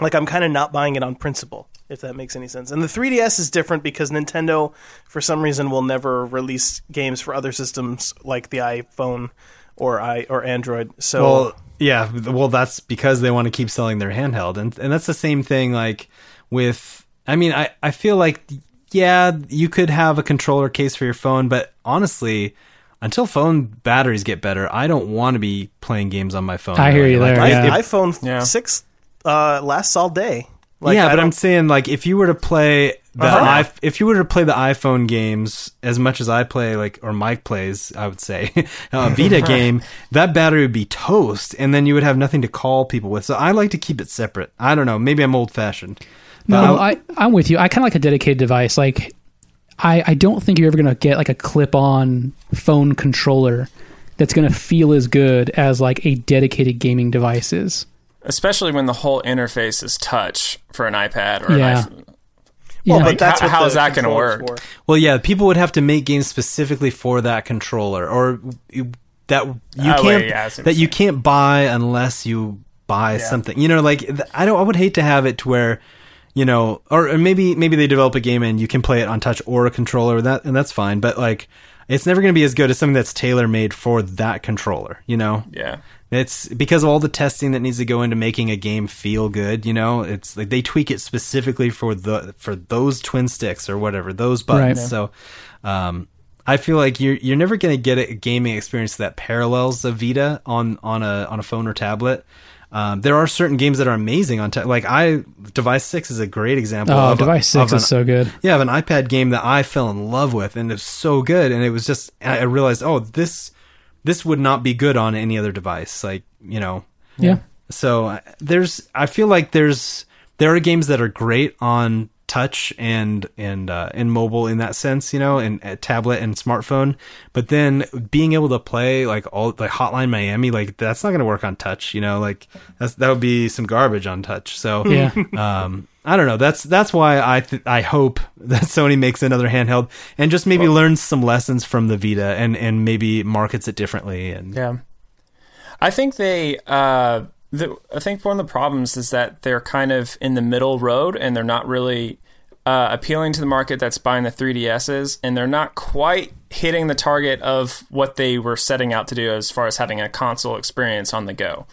like I'm kind of not buying it on principle, if that makes any sense. And the 3DS is different because Nintendo, for some reason, will never release games for other systems like the iPhone or i or Android. So Well, yeah. Well, that's because they want to keep selling their handheld, and and that's the same thing. Like with, I mean, I I feel like yeah, you could have a controller case for your phone, but honestly. Until phone batteries get better, I don't want to be playing games on my phone. I hear you Like, there, my yeah. iPhone Yeah. six uh, lasts all day. Like, yeah, I but don't- I'm saying like if you were to play the Uh-huh. i if you were to play the iPhone games as much as I play like or Mike plays, I would say a Vita game, that battery would be toast, and then you would have nothing to call people with. So I like to keep it separate. I don't know, maybe I'm old fashioned. No, I, I'm with you. I kind of like a dedicated device. Like, I, I don't think you're ever going to get like a clip-on phone controller that's going to feel as good as like a dedicated gaming device is. Especially when the whole interface is touch for an iPad or Yeah. an iPhone. well, Yeah. but that's How- what how the is that gonna work? for. Well, yeah, people would have to make games specifically for that controller, or that you Oh, can't wait, yeah, I see what that you're can't buy unless you buy something. You know, like I don't. I would hate to have it to where you know, or, or maybe maybe they develop a game and you can play it on touch or a controller. That and that's fine, but like. It's never going to be as good as something that's tailor made for that controller, you know? Yeah. It's because of all the testing that needs to go into making a game feel good. You know, it's like they tweak it specifically for the for those twin sticks or whatever those buttons. Right. So, um, I feel like you're you're never going to get a gaming experience that parallels a Vita on on a on a phone or tablet. Um, there are certain games that are amazing on ta- like I Device Six is a great example. Oh, of a- Device of Six an- is so good. yeah, I have an iPad game that I fell in love with, and it's so good. And it was just I realized, oh, this this would not be good on any other device. Like you know, Yeah. so uh, there's I feel like there's there are games that are great on touch and and uh, and mobile in that sense, you know, and uh, tablet and smartphone. But then being able to play like all like Hotline Miami, like that's not going to work on touch, you know, like that's that would be some garbage on touch. So Yeah. um, I don't know. That's that's why I th- I hope that Sony makes another handheld and just maybe learns some lessons from the Vita and and maybe markets it differently. And Yeah. I think they. Uh, the, I think one of the problems is that they're kind of in the middle road, and they're not really uh, appealing to the market that's buying the 3DSs, and they're not quite hitting the target of what they were setting out to do as far as having a console experience on the go.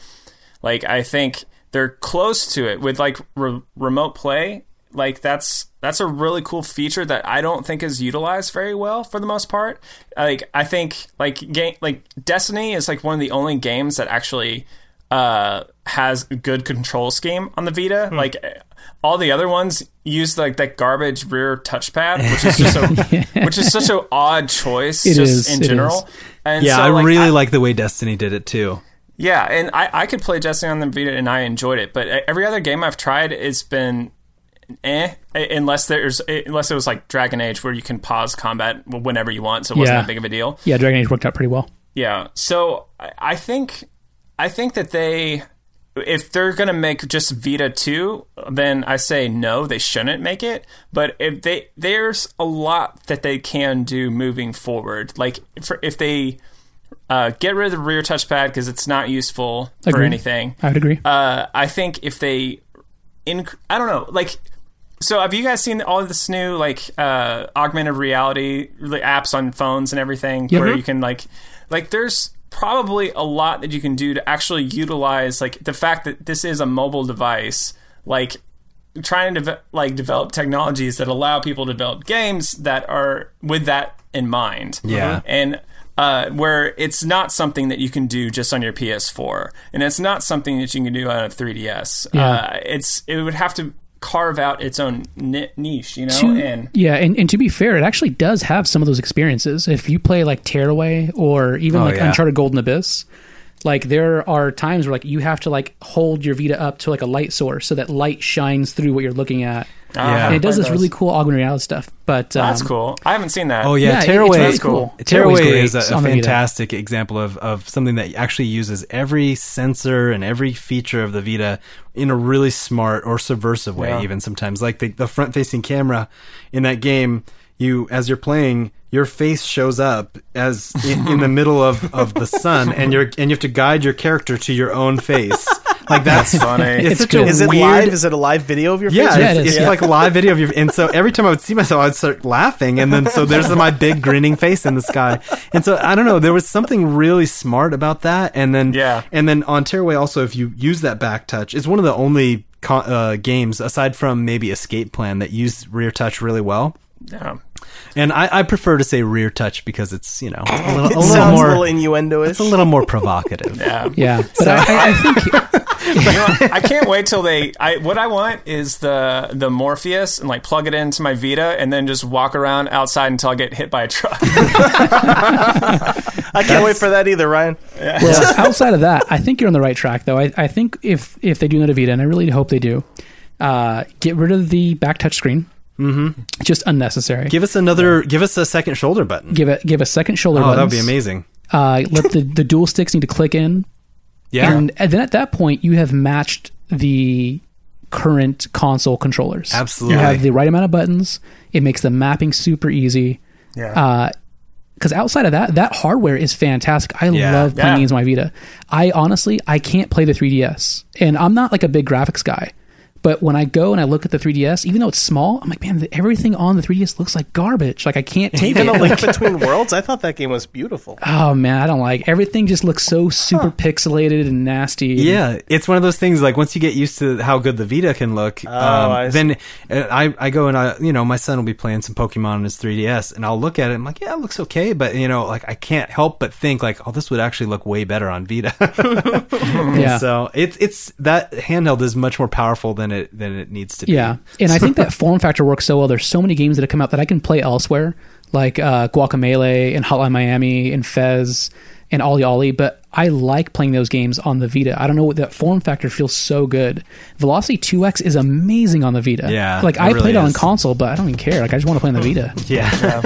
Like I think they're close to it with like re- remote play. Like that's that's a really cool feature that I don't think is utilized very well for the most part. Like I think like game like Destiny is like one of the only games that actually uh, has a good control scheme on the Vita. Hmm. Like all the other ones use like that garbage rear touchpad, which is just a which is such an odd choice It just is, in general. is. And yeah, so, I like, really like the way Destiny did it too. Yeah, and I, I could play Destiny on the Vita and I enjoyed it, but every other game I've tried it's been eh, unless there's unless it was like Dragon Age where you can pause combat whenever you want, so it wasn't Yeah. that big of a deal. Yeah, Dragon Age worked out pretty well. Yeah, so I think I think that they if they're going to make just Vita 2, then I say no, they shouldn't make it. But if they there's a lot that they can do moving forward. Like for, if they uh, get rid of the rear touchpad because it's not useful for anything. I would agree. Uh, I think if they, inc- I don't know, like. So have you guys seen all of this new like uh, augmented reality like, apps on phones and everything Yeah. where you can like like there's probably a lot that you can do to actually utilize like the fact that this is a mobile device like trying to deve- like develop technologies that allow people to develop games that are with that in mind Yeah. and uh, where it's not something that you can do just on your PS4, and it's not something that you can do on a 3DS. Yeah. Uh, it's it would have to carve out its own niche, you know. To- and yeah, and, and to be fair, it actually does have some of those experiences. If you play like Tearaway or even Oh, like yeah. Uncharted Golden Abyss, like there are times where like you have to like hold your Vita up to like a light source so that light shines through what you're looking at. Yeah. And it does this really cool augmented reality stuff. But um, That's cool. I haven't seen that. Oh yeah, Yeah, Tearaway. it's really cool. cool. Tearaway is a, a on Vita. fantastic example of, of something that actually uses every sensor and every feature of the Vita in a really smart or subversive way, Yeah. even sometimes. Like the, the front facing camera in that game, you as you're playing, your face shows up as in, in the middle of, of the sun, and you're and you have to guide your character to your own face. Like that's, funny. It's, It's such a Is it weird, live? Is it a live video of your yeah, face? Yeah, it's, it is, it's yeah. like a live video of your, and so every time I would see myself, I'd start laughing, and then so there's my big grinning face in the sky, and so I don't know, there was something really smart about that, and then Yeah. and then on Tearaway also, if you use that back touch, it's one of the only uh, games aside from maybe Escape Plan that use rear touch really well. Yeah. And I, I prefer to say rear touch because it's you know a little, a It little more a little innuendo-ish. it's a little more provocative. Yeah. yeah, but I, I, I think You know, I can't wait till they. I what I want is the the Morpheus and like plug it into my Vita and then just walk around outside until I get hit by a truck. I can't wait for that either, Ryan. well, outside of that, I think you're on the right track, though. I, I think if if they do another Vita, and I really hope they do, uh, get rid of the back touch screen. Mm-hmm. Just unnecessary. Give, Give us another, give us a second shoulder button. Give it give a second shoulder. Oh, that would be amazing. Uh, let the the dual sticks need to click in, Yeah. and, and then at that point, you have matched the current console controllers. Absolutely. you have the right amount of buttons. It makes the mapping super easy. Yeah. because outside of that, that hardware is fantastic. I Yeah. love playing Yeah. games on my Vita. I honestly, I can't play the 3DS, and I'm not like a big graphics guy. But when I go and I look at the 3DS, even though it's small, I'm like, man, everything on the 3DS looks like garbage. Like I can't take Even it. a link between worlds. I thought that game was beautiful. oh man, I don't like everything. Just looks so super pixelated and nasty. Yeah, it's one of those things. Like once you get used to how good the Vita can look, um, Oh, I then uh, I I go and I you know my son will be playing some Pokemon on his 3DS, and I'll look at it. I'm like, yeah, it looks okay, but you know, like I can't help but think like, oh, this would actually look way better on Vita. yeah. So it's it's that handheld is much more powerful than it than it needs to be. Yeah, and I think that form factor works so well. There's so many games that have come out that I can play elsewhere, like uh, Guacamelee and Hotline Miami and Fez and OlliOlli. But I like playing those games on the Vita. I don't know what that form factor feels so good. Velocity 2X is amazing on the Vita. Yeah, like it I really played it on console, but I don't even care. Like I just want to play on the Vita. Yeah.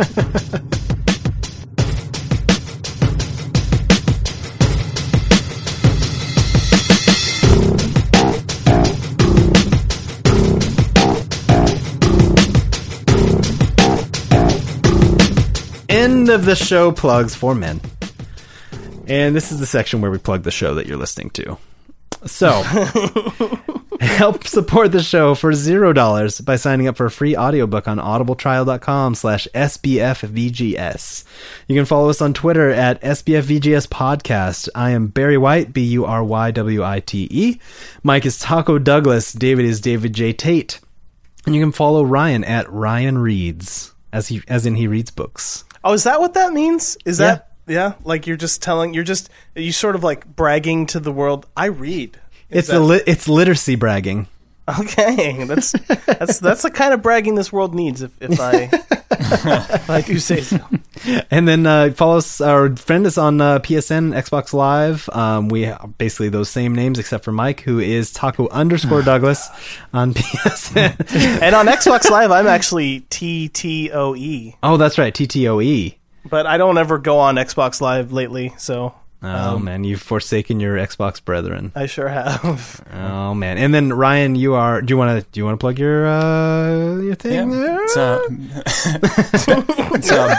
End of the show plugs for men. And this is the section where we plug the show that you're listening to. So, help support the show for zero dollars by signing up for a free audiobook on audibletrial.com slash sbfvgs you can follow us on twitter at sbfvgs podcast. I am barry white b-u-r-y-w-i-t-e mike is taco douglas. David is david j. Tate. And you can follow ryan at ryan reads as he as in he reads books Oh, is that what that means? Is that yeah? Like you're just telling, you're just you sort of like bragging to the world. I read. Is it's a li- it's literacy bragging Okay, that's that's that's the kind of bragging this world needs. If, if I if I do say so. And then uh, follow us or friend us on uh, PSN, Xbox Live. Um, we have basically those same names except for Mike, who is Taco underscore Douglas on PSN. And on Xbox Live, I'm actually T T O E, oh, that's right, TTOE. but I don't ever go on Xbox Live lately. So Oh Um, man, you've forsaken your Xbox brethren. I sure have. Oh man, and then Ryan, you are. Do you want to? Do you want to plug your uh your thing Yeah. there? It's, uh, it's uh,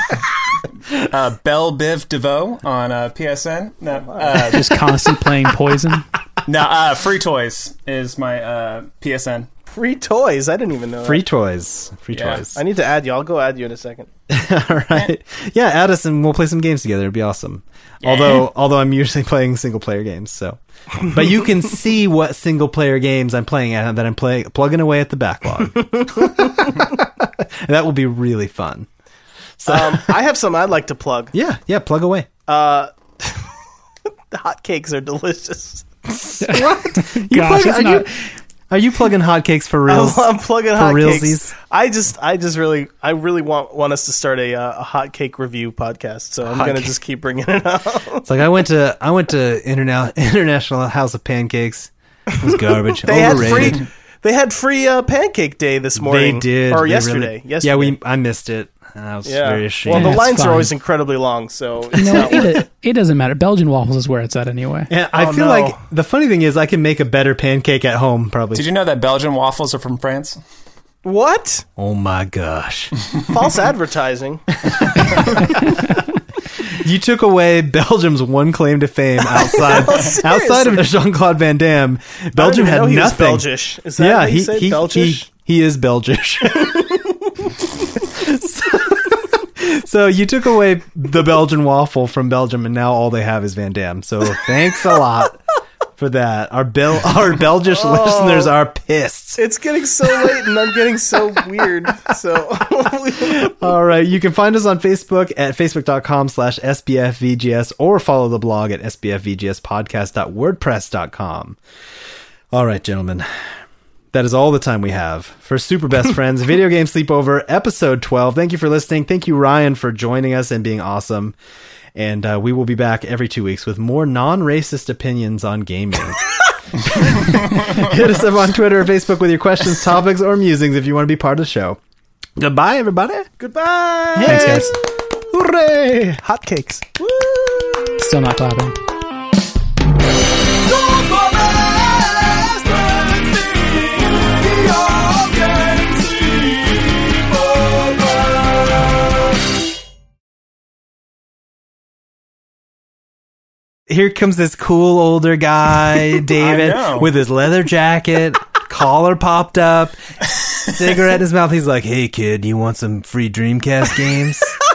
uh, Belle Biv DeVoe on uh, PSN. No, uh, Just constantly playing Poison. no uh, Free Toys is my uh, PSN. Free toys. I didn't even know. Free That. toys. Free Yeah. toys. I need to add you. I'll go add you in a second. All right. Yeah, add us and we'll play some games together. It'd be awesome. Although, although I'm usually playing single player games, so. But you can see what single player games I'm playing at that I'm playing plugging away at the backlog. that will be really fun. So Um, I have some I'd like to plug. yeah, yeah, plug away. Uh, the hotcakes are delicious. What? You Gosh, plug- it's are, not. you, are you plugging hotcakes for I'm. I'm plugging For hotcakes. realsies? I just, I just really, I really want want us to start a uh, a hotcake review podcast. So I'm gonna Hotcake. just keep bringing it up. It's like I went to I went to Interna- International House of Pancakes. It was garbage. They had free, they had free uh, pancake day this morning. They did. or They yesterday. really- yesterday. Yeah, we I missed it. I was Yeah. very ashamed. Well, the Yeah, it's lines are always incredibly long, so it's You not it, it doesn't matter. Belgian waffles is where it's at anyway. And I Oh, feel no. like the funny thing is I can make a better pancake at home probably. Did you know that Belgian waffles are from France? What? oh my gosh. False advertising. you took away Belgium's one claim to fame outside outside of Jean-Claude Van Damme. Belgium I had didn't even know nothing. He was Belgish. Is that yeah, how you he, say he, he Belgish? he is Belgish. so, you took away the Belgian waffle from Belgium, and now all they have is Van Damme. So thanks a lot for that. Our Bel our Belgish Oh. listeners are pissed. It's getting so late, and I'm getting so weird. So All right. You can find us on Facebook at facebook.com slash SBFVGS or follow the blog at SBFVGSpodcast.wordpress.com. All right, gentlemen. That is all the time we have for Super Best Friends Video Game Sleepover, episode 12. Thank you for listening. Thank you, Ryan, for joining us and being awesome. And uh, we will be back every two weeks with more non racist opinions on gaming. Hit us up on Twitter or Facebook with your questions, topics, or musings if you want to be part of the show. Goodbye, everybody. goodbye. Thanks, guys. Hooray! Hotcakes. Still not clapping. Here comes this cool older guy, David, with his leather jacket, collar popped up, cigarette in his mouth. He's like, "Hey, kid, you want some free Dreamcast games?"